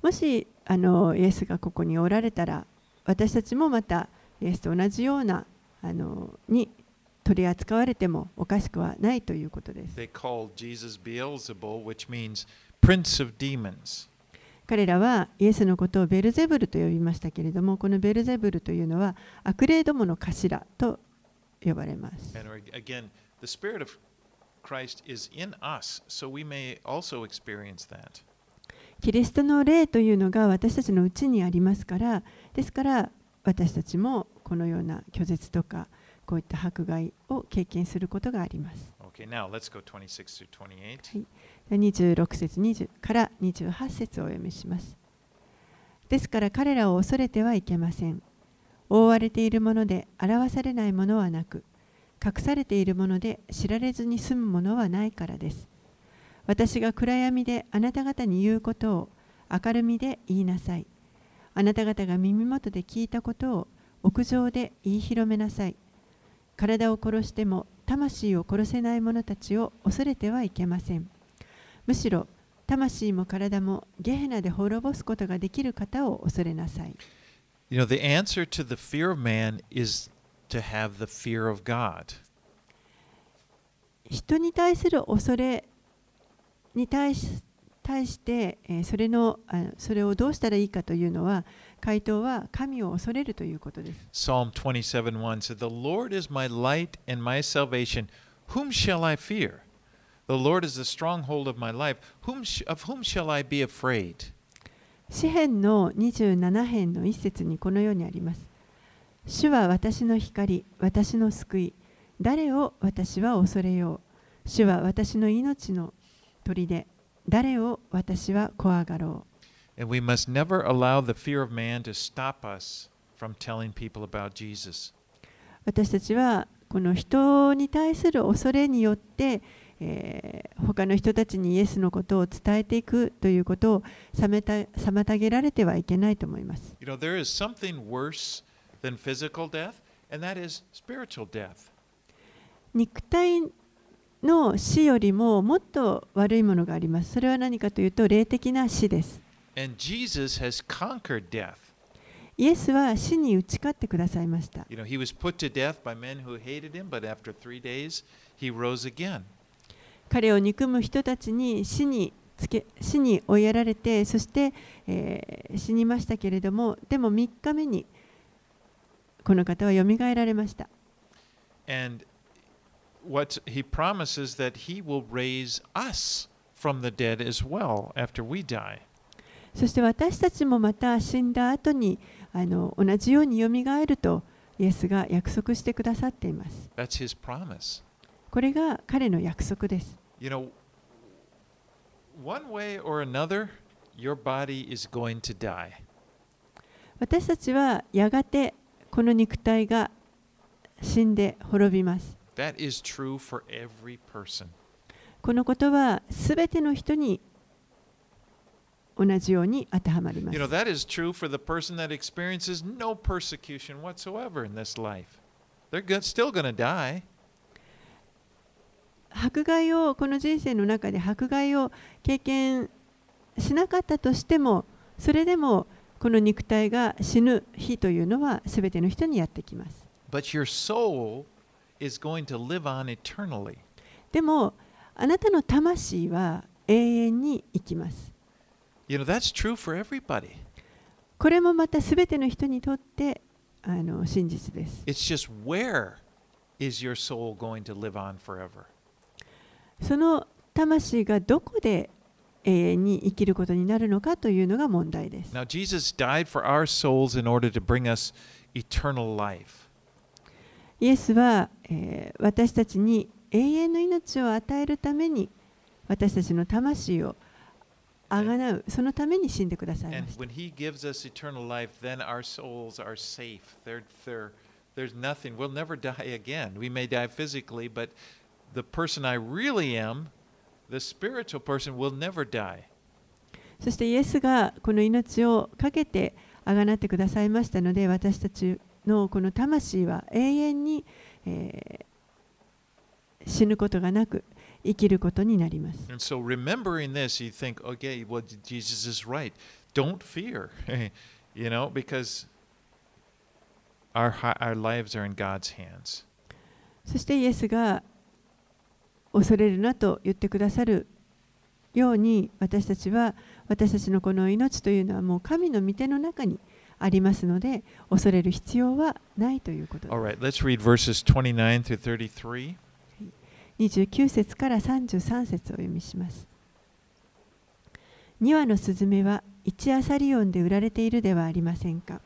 [SPEAKER 2] もしあのイエスがここにおられたら私たちもまたイエスと同じようなあのに取り扱われてもおかしくはないということです。彼らはイエスのことをベルゼブルと呼びましたけれどもこのベルゼブルというのは悪霊どもの頭と呼ばれます。
[SPEAKER 1] The spirit of Christ is in us, so we may also experience that.
[SPEAKER 2] キリストの霊というのが私たちのうちにありますからですから私たちもこのような拒絶とかこういった迫害を経験することがあります。
[SPEAKER 1] Okay, now let's go 26 through 28.
[SPEAKER 2] はい26節20から28節をお読みします。ですから彼らを恐れてはいけません。覆われているもので表されないものはなく、隠されているもので知られずに済むものはないからです。私が暗闇であなた方に言うことを明るみで言いなさい。あなた方が耳元で聞いたことを屋上で言い広めなさい。体を殺しても魂を殺せない者たちを恐れてはいけません。むしろ魂も体もゲヘナで滅ぼすことができる方を恐れなさい。
[SPEAKER 1] You know, the answer to the fear of man is to have the fear of God.
[SPEAKER 2] 人に対する恐れに対し対して、えーそれのあそれをどうしたらいいかというのは回答は神を恐れるということです。
[SPEAKER 1] Psalm 27 1 said, The Lord is my light and my salvation. Whom shall I fear? The Lord is the stronghold of my life. Whom of whom shall I be afraid?
[SPEAKER 2] 詩編の27編の一節にこのようにあります。主は私の光、私の救い、誰を私は恐れよう主は私の命の鳥で誰を私は怖がろ
[SPEAKER 1] And we must never allow the fear of man to stop us from telling people about Jesus.
[SPEAKER 2] う私たちはこの人に対する恐れによって、えー他の人たちにイエスのことを伝えていくということを妨げられてはいけないと思います。
[SPEAKER 1] You know, there is something worse than physical death, and that is spiritual death.
[SPEAKER 2] 肉体の死よりももっと悪いものがあります。それは何かというと霊的な死です。
[SPEAKER 1] And Jesus has conquered death.
[SPEAKER 2] イエスは死に打ち勝ってくださいました。
[SPEAKER 1] You know, he was put to death by men who hated him, but after three days, he rose again.
[SPEAKER 2] 彼を憎む人たちに死につけ死に追いやられて、そして、えー死にましたけれども、でも3日目にこの方はよみがえられました。
[SPEAKER 1] And what he promises that he will raise us from the dead as well after we die.
[SPEAKER 2] そして私たちもまた死んだ後にあの同じようによみがえるとイエスが約束してくださっています。
[SPEAKER 1] That's his promise.
[SPEAKER 2] これが彼の約束です。
[SPEAKER 1] You know, one way or another, your body is going to die.
[SPEAKER 2] 私たちはやがてこの肉体が死んで滅びます。
[SPEAKER 1] That is true for every person.
[SPEAKER 2] このことはすべての人に同じように当てはまりま
[SPEAKER 1] You know,
[SPEAKER 2] す。
[SPEAKER 1] that is true for the person that experiences no persecution whatsoever in this life. They're still going to die.
[SPEAKER 2] 迫害をこの人生の中で迫害を経験しなかったとしてもそれでもこの肉体が死ぬ日というのはすべての人にやってきます。
[SPEAKER 1] But your soul is going to live on eternally.
[SPEAKER 2] でもあなたの魂は永遠に生きます。
[SPEAKER 1] You know, that's true for everybody.
[SPEAKER 2] これもまたすべての人にとってあの真実です。
[SPEAKER 1] It's just where is your soul going to live on forever?
[SPEAKER 2] その魂がどこで永遠に生きることになるのかというのが問題です。イエスは、えー、私たちに永遠の命を与えるために私たちの魂をあがなうそのために死んでください。そしてイエスがこの命をかけてあがなってくださいましたので私たちのこの魂は永遠に、えー、死ぬことがなく生きることになります。そしてこの命を、恐れるなと言ってくださるように私たちは私たちのこの命というのはもう神の御手の中にありますので恐れる必要はないということです
[SPEAKER 1] right, let's read verses 29 through 33.
[SPEAKER 2] 29節から33節をお読みします。2羽のスズメは1アサリオンで売られているではありませんか。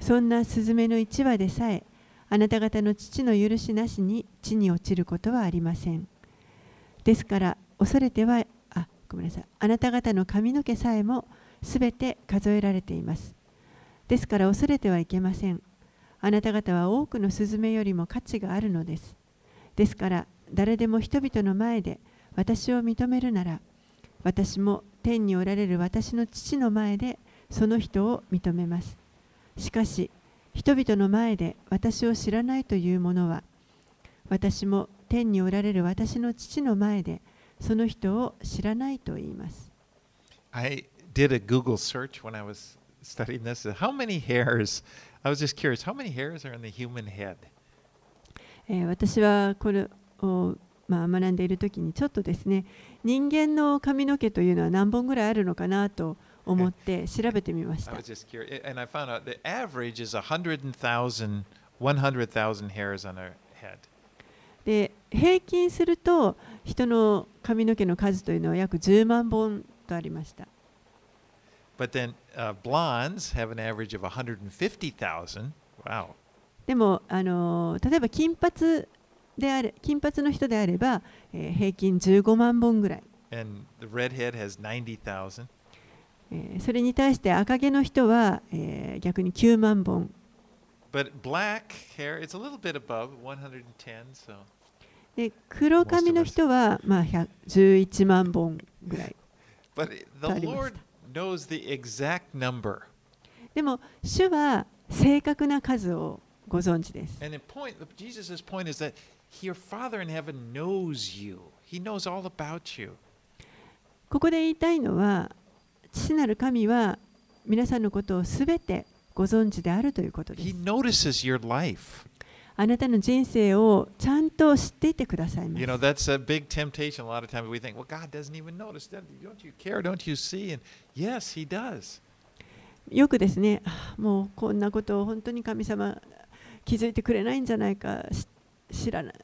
[SPEAKER 2] そんなスズメの1羽でさえあなた方の父の許しなしに地に落ちることはありません。ですから恐れてはあごめんなさいあなた方の髪の毛さえもすべて数えられています。ですから恐れてはいけません。あなた方は多くのスズメよりも価値があるのです。ですから誰でも人々の前で私を認めるなら私も天におられる私の父の前でその人を認めます。しかし人々の前で私を知らないという者は私も天におられる私の父の前でその人を知らないと言います。
[SPEAKER 1] I did a Google search when I was studying this. How many hairs? I was just curious. How many hairs are in the human head?
[SPEAKER 2] えー私はこれを、まあ、学んでいる時にちょっとですね人間の髪の毛というのは何本ぐらいあるのかなと思って調べてみました。で、平均すると人の髪の毛の数というのは約10万本とありました。でも、あの、例えば金髪である金髪の人であれば、平均15万本ぐらい。えーそれに対して赤毛の人は、えー逆に9万本
[SPEAKER 1] But black hair, it's a little bit above 110. So,
[SPEAKER 2] で黒髪の人は、まあ、100 11万本ぐらい
[SPEAKER 1] but the Lord knows the exact number.
[SPEAKER 2] でも主は正確な数をご存知です
[SPEAKER 1] And the point, Jesus' point is that your Father in heaven knows you. He knows all about you.
[SPEAKER 2] ここで言いたいのは父なる神は皆さんのことをすべてご存知であるということです.あなたの人生をちゃんと知っていてくださいま
[SPEAKER 1] You
[SPEAKER 2] す
[SPEAKER 1] know, that's a big temptation. A lot of times we think, well, God doesn't even notice. Don't you care? Don't you see? And yes, He does.
[SPEAKER 2] よくですねあもうこんなことを本当に神様気づいてくれないんじゃないかし知らない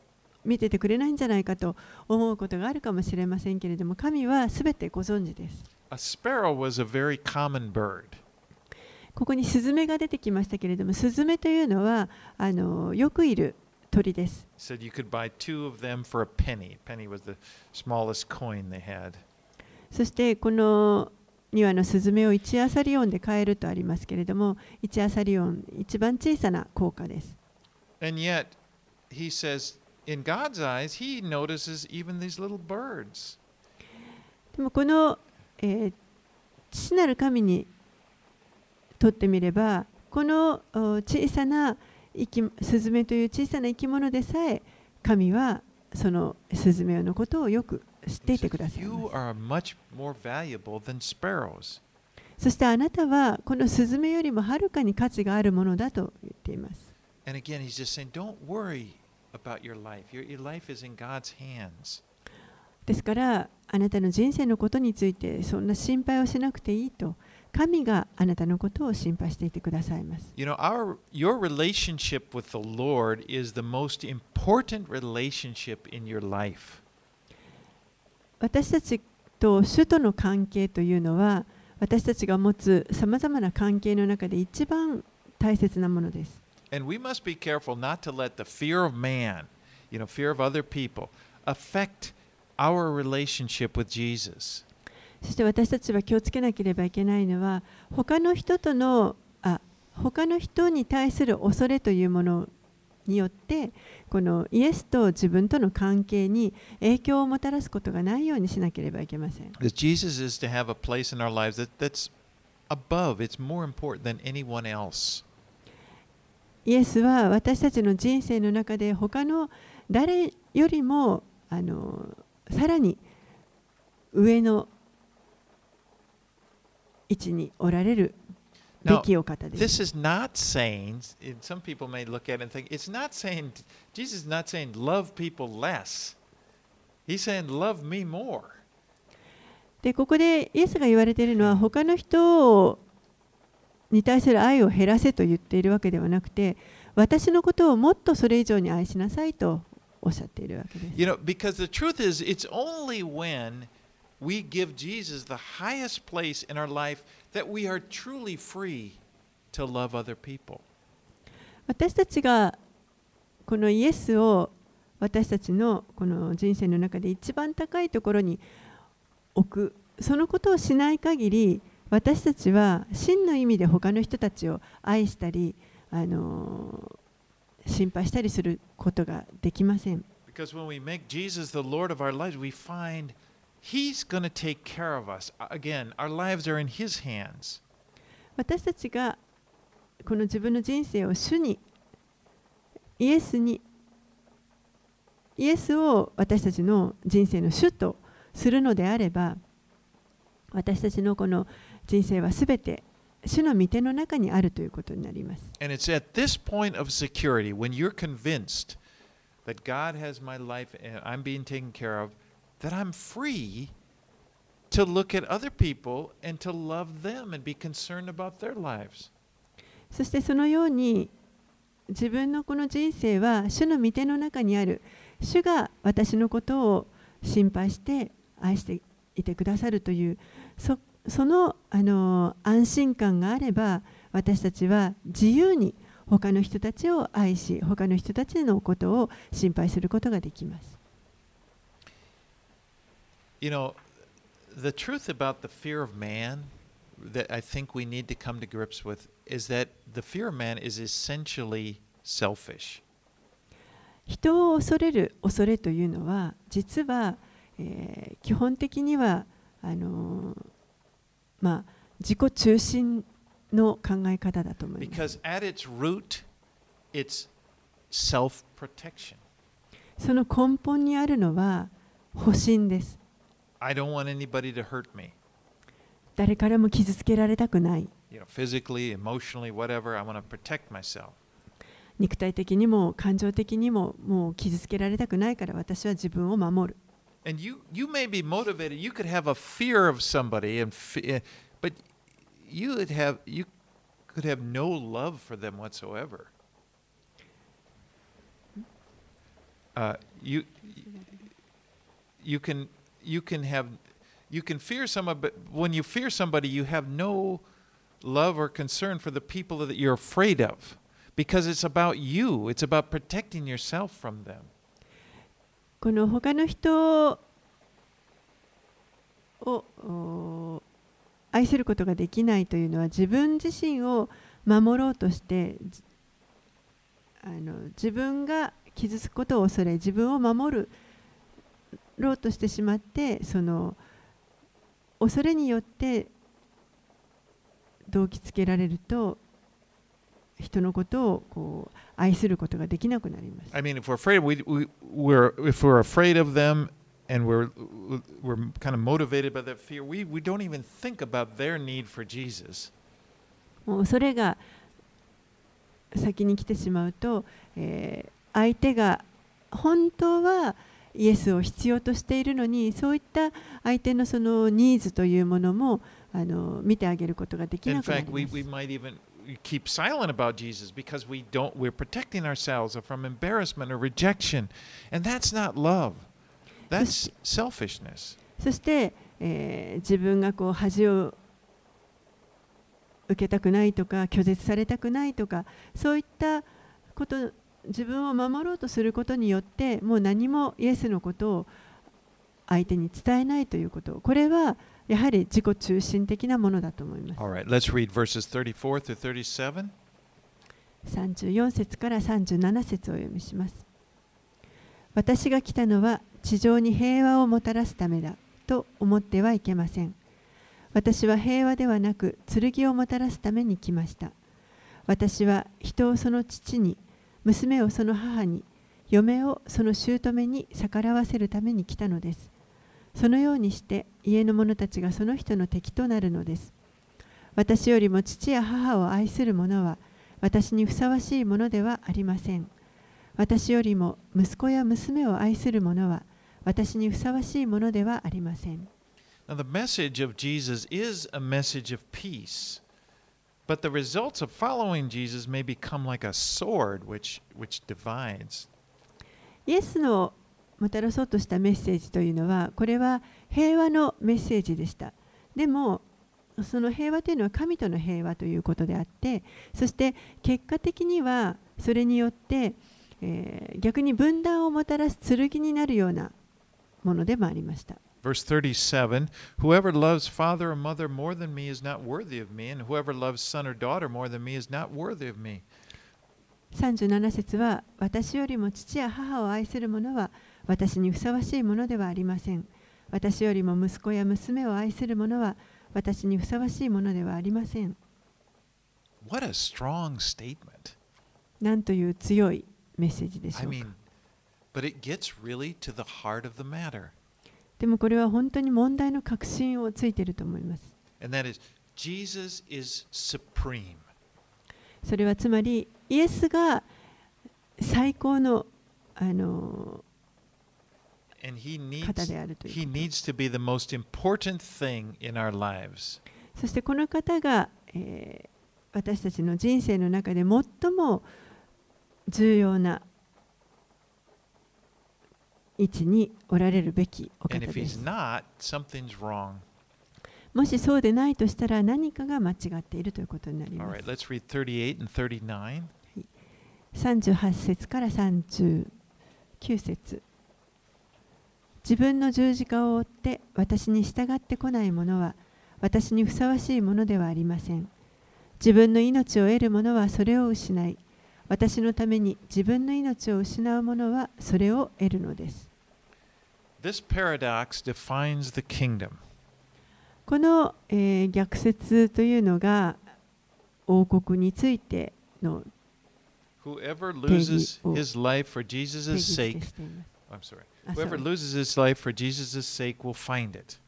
[SPEAKER 2] 見ててくれないんじゃないかと思うことがあるかもしれませんけれども神はすべてご存知です
[SPEAKER 1] A sparrow was a very common bird.
[SPEAKER 2] ここにスズメが出てきましたけれどもスズメというのはあのよくいる鳥です
[SPEAKER 1] said you could buy two of them for a penny. penny was the smallest coin they had.
[SPEAKER 2] そしてこの2羽のスズメを1アサリオンで買えるとありますけれども1アサリオン一番小さな効果です
[SPEAKER 1] And yet, he says, in God's eyes, he notices even these little birds.
[SPEAKER 2] でもこの、えー、父なる神にとってみればこの小さな生きスズメという小さな生き物でさえ神はそのスズメのことをよく知っていてください。そしてあなたはこのスズメよりもはるかに価値があるものだと言っています。ですからあなたの人生のことについてそんな心配をしなくていいと神があなたのことを心配していてくださいます
[SPEAKER 1] You know, our your relationship with the Lord is the most important relationship in your life.
[SPEAKER 2] 私たちと主との関係というのは私たちが持つさまざまな関係の中で一番大切なものです
[SPEAKER 1] And we must be careful not to let the fear of man, you know, fear of other people, affect our relationship with Jesus.
[SPEAKER 2] そして私たちは気をつけなければいけないのは他の人とのあ他の人に対する恐れというものによってこのイエスと自分との関係に影響をもたらすことがないようにしなければいけません
[SPEAKER 1] Jesus is to have a place in our lives that, that's above, it's more important than anyone else.
[SPEAKER 2] イエスは私たちの人生の中で他の誰よりもあのさらに上の位置におられるべきお方です。
[SPEAKER 1] This is not saying, some people may look at it and think, it's not saying, Jesus is not saying love people less. He's saying love me more.
[SPEAKER 2] でここでイエスが言われているのは他の人に対する愛を減らせと言っているわけではなくて私のことをもっとそれ以上に愛しなさいとおっしゃっているわけです。
[SPEAKER 1] You know, because the truth is, it's only when we give Jesus the highest place in our life that we are truly free to love other people.
[SPEAKER 2] 私たちがこのイエスを私たちのこの人生の中で一番高いところに置くそのことをしない限り私たちは真の意味で他の人たちを愛したりあの心配したりすることができません。私たちがこの自分の人生を主に、イエスに、イエスを私たちの人生の主とするのであれば、私たちのこの人生はすべて主の御手の中にあるということになります。そしてそのように自分のこの人生は主の御手の中にある主が私のことを心配して愛していてくださるというそのあの安心感があれば私たちは自由に他の人たちを愛し他の人たちのことを心配することができます
[SPEAKER 1] You know, the truth about the fear of man that I think we need to come to grips with is that the fear of man is essentially selfish.
[SPEAKER 2] 人を恐れる恐れというのは実は、えー基本的にはあのーまあ、自己中心の考え方だと思います。その根本にあるのは保身です。誰からも傷つけられたくない。肉体的にも感情的にも,もう傷つけられたくないから私は自分を守る。
[SPEAKER 1] And you, you may be motivated. You could have a fear of somebody, and fe- but you would have you could have no love for them whatsoever. Uh, you you can you can have you can fear someone, but when you fear somebody, you have no love or concern for the people that you're afraid of, because it's about you. It's about protecting yourself from them.
[SPEAKER 2] この他の人を愛することができないというのは自分自身を守ろうとしてあの自分が傷つくことを恐れ自分を守るろうとしてしまってその恐れによって動機つけられると人のことをこう愛することができなくなります。
[SPEAKER 1] I mean, if we're afraid, we, we we're if we're afraid of them, and we're we're kind of motivated by that fear, we we don't even think about their need for Jesus.
[SPEAKER 2] もうそれが先に来てしまうと、えー相手が本当はイエスを必要としているのにそういった相手のそのニーズというものもあの見てあげることができなくなります
[SPEAKER 1] keep silent about Jesus because we don't we're protecting ourselves from embarrassment or rejection, and that's not love. That's selfishness.
[SPEAKER 2] そして、えー自分がこう恥を受けたくないとか拒絶されたくないとかそういったこと自分を守ろうとすることによってもう何もイエスのことを相手に伝えないということこれはやはり自己中心的なものだと思います。
[SPEAKER 1] All right, let's read verses 34 through 37.
[SPEAKER 2] 34節から37節をお読みします。私が来たのは地上に平和をもたらすためだと思ってはいけません。私は平和ではなく剣をもたらすために来ました。私は人をその父に娘をその母に嫁をその姑に逆らわせるために来たのですそのようにして家の者たちがその人の敵となるのです私よりも父や母を愛する者は私にふさわしいものではありません。私よりも息子や娘を愛する者は私にふさわしいものではありません。
[SPEAKER 1] Now, the message of Jesus is a message of peace, but the results of following Jesus may become like a sword which, which divides.
[SPEAKER 2] イエスのもたらそうとしたメッセージというのは、これは平和のメッセージでした。でも、その平和というのは神との平和ということであって、そして結果的にはそれによって、えー逆に分断をもたらす剣になるようなものでもありました。
[SPEAKER 1] Verse 37 Whoever loves father or mother more than me is not worthy of me, and whoever loves son or daughter more than me is not worthy of me.
[SPEAKER 2] 37節は私よりも父や母を愛する者は私にふさわしいものではありません。私よりも息子や娘を愛する者は私にふさわしいものではありません。
[SPEAKER 1] What a strong statement.
[SPEAKER 2] なんという強いメッセージでし
[SPEAKER 1] I
[SPEAKER 2] ょうか。
[SPEAKER 1] Mean, but it gets really to the heart of the matter,
[SPEAKER 2] でもこれは本当に問題の核心をついていると思います。
[SPEAKER 1] And that is Jesus is supreme.
[SPEAKER 2] それはつまりイエスが最高のあの方であるというそしてこの方が、えー、私たちの人生の中で最も重要な位置におられるべき。もしそうでないとしたら何かが間違っているということになります。
[SPEAKER 1] 38
[SPEAKER 2] 節から39節。自分の十字架を追って私に従ってこない者は私にふさわしいものではありません自分の命を得る者はそれを失い私のために自分の命を失う者はそれを得るのです
[SPEAKER 1] This paradox defines the kingdom.
[SPEAKER 2] この、えー逆説というのが王国についての
[SPEAKER 1] Whoever loses
[SPEAKER 2] を
[SPEAKER 1] his life for Jesus' sake, I'm sorry.
[SPEAKER 2] あ
[SPEAKER 1] Whoever loses his life for Jesus' sake will find it.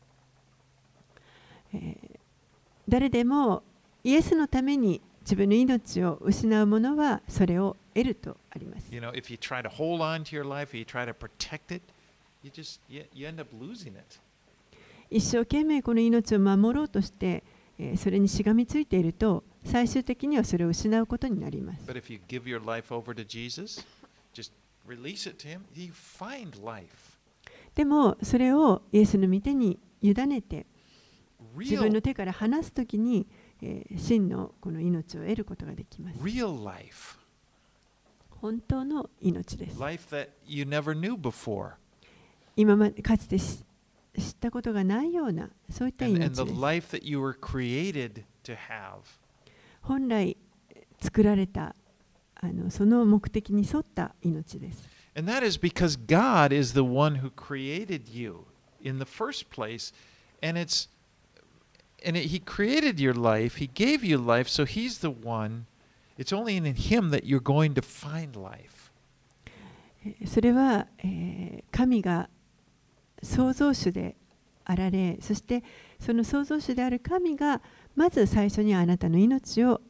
[SPEAKER 2] 誰でもイエスのために自分の命を失う者はそれを得るとあります。
[SPEAKER 1] You know, if you try to hold on to your life, you try to protect it, you just you, you end up losing it.
[SPEAKER 2] 一生懸命この命を守ろうとして、えーそれにしがみついていると最終的にはそれを失うことになります。
[SPEAKER 1] But if you give your life over to Jesus, just
[SPEAKER 2] でもそれをイエスの御手に委ねて自分の手から離すときに真のこの命を得ることができます。本当の命です。今までかつて知ったことがないようなそういった命で。本来作られた命です。あのその目的に沿った命です。
[SPEAKER 1] And that is because God is the one who created you in the first place. And it's and it, he created your life, he gave you life, so he's the one. It's only in him that you're going to find life.
[SPEAKER 2] えーそれは、えー神が創造主であられそしてその創造主である神がまず最初にあなたの命を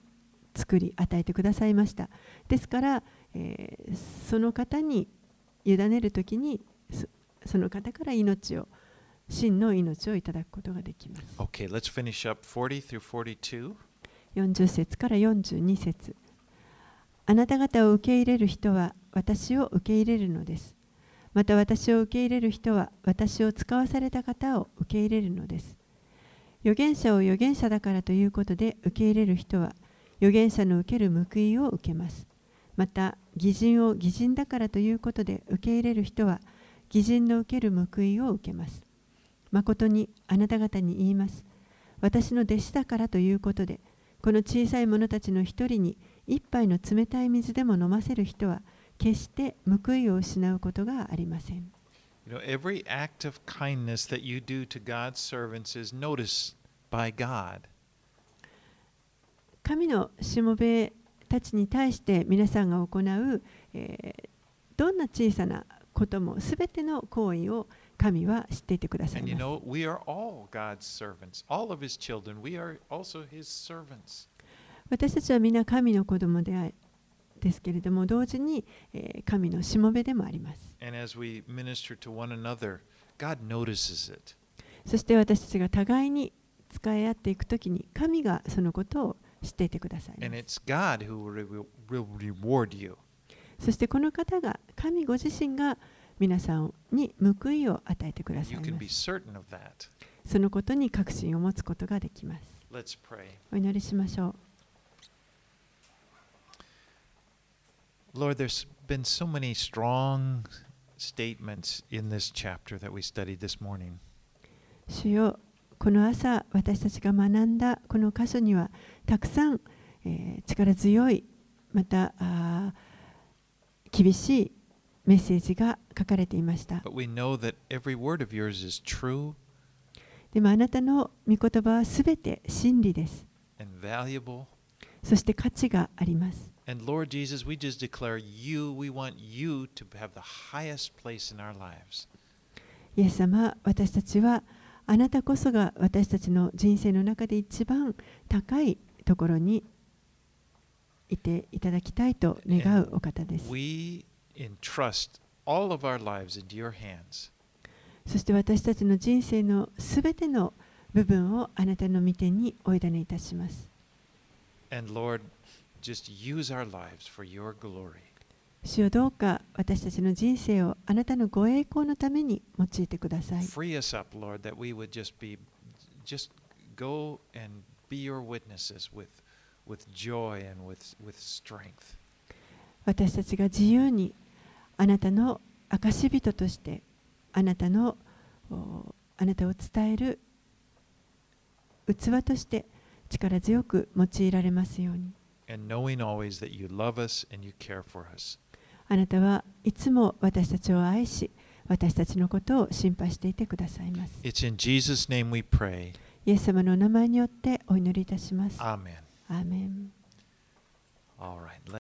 [SPEAKER 2] 作り与えてくださいましたですから、えーその方に委ねるときにそその方から命を真の命をいただくことができます
[SPEAKER 1] Okay, let's finish up 40 through 42.
[SPEAKER 2] 40節から42節あなた方を受け入れる人は私を受け入れるのですまた私を受け入れる人は私を使わされた方を受け入れるのです預言者を預言者だからということで受け入れる人は預言者の受ける報いを受けますまた義人を義人だからということで受け入れる人は義人の受ける報いを受けます誠にあなた方に言います私の弟子だからということでこの小さい者たちの一人に一杯の冷たい水でも飲ませる人は決して報いを失うことがありません。
[SPEAKER 1] You know, every act of kindness that you do to God's servants is noticed by God.
[SPEAKER 2] 神のしもべたちに対して皆さんが行う、え、どんな小さなこともすての行為を神は知っていてください。私たちは皆神の子供であですけれども、同時に、え、神のしもべでもあります。そして私たちが互いに使い合っていくときに神がそのことを知っていてくださいま
[SPEAKER 1] And
[SPEAKER 2] す。
[SPEAKER 1] it's God who will, reward you.
[SPEAKER 2] そしてこの方が神ご自身が皆さんに報いを与えてください
[SPEAKER 1] You
[SPEAKER 2] ま
[SPEAKER 1] can be
[SPEAKER 2] す。
[SPEAKER 1] certain of that.
[SPEAKER 2] そのことに確信を持つことができます。
[SPEAKER 1] Let's pray.
[SPEAKER 2] お祈りしましょう。
[SPEAKER 1] Lord, there's been so many strong statements in this chapter that we studied this morning.
[SPEAKER 2] 主よこの朝私たちが学んだこの箇所にはたくさん、えー力強いまたあー厳しいメッセージが書かれていました。でもあなたの御言葉はすべて真理です。そして価値があります。
[SPEAKER 1] And Lord Jesus, we just declare you, we want you to have the highest place in our lives.
[SPEAKER 2] イエス様、私たちはあなたこそが私たちの人生の中で一番高いところにいていただきたいと願うお方です。そして私たちの人生のすべての部分をあなたの御手にお委ねいたします。主よどうか私たちの人生をあなたのご栄光のために用いてください。
[SPEAKER 1] Free us up, Lord, that we would just be, just go and be your witnesses with, with joy and with, with strength.
[SPEAKER 2] 私たちが自由にあなたの証人としてあなたのあなたを伝える器として力強く用いられますように。あなたはいつも私たちを愛し私たちのことを心配していてくださいます。
[SPEAKER 1] It's in Jesus name we pray.
[SPEAKER 2] イエス様のお名前によってお祈りいたします
[SPEAKER 1] Amen.
[SPEAKER 2] アーメン
[SPEAKER 1] All right.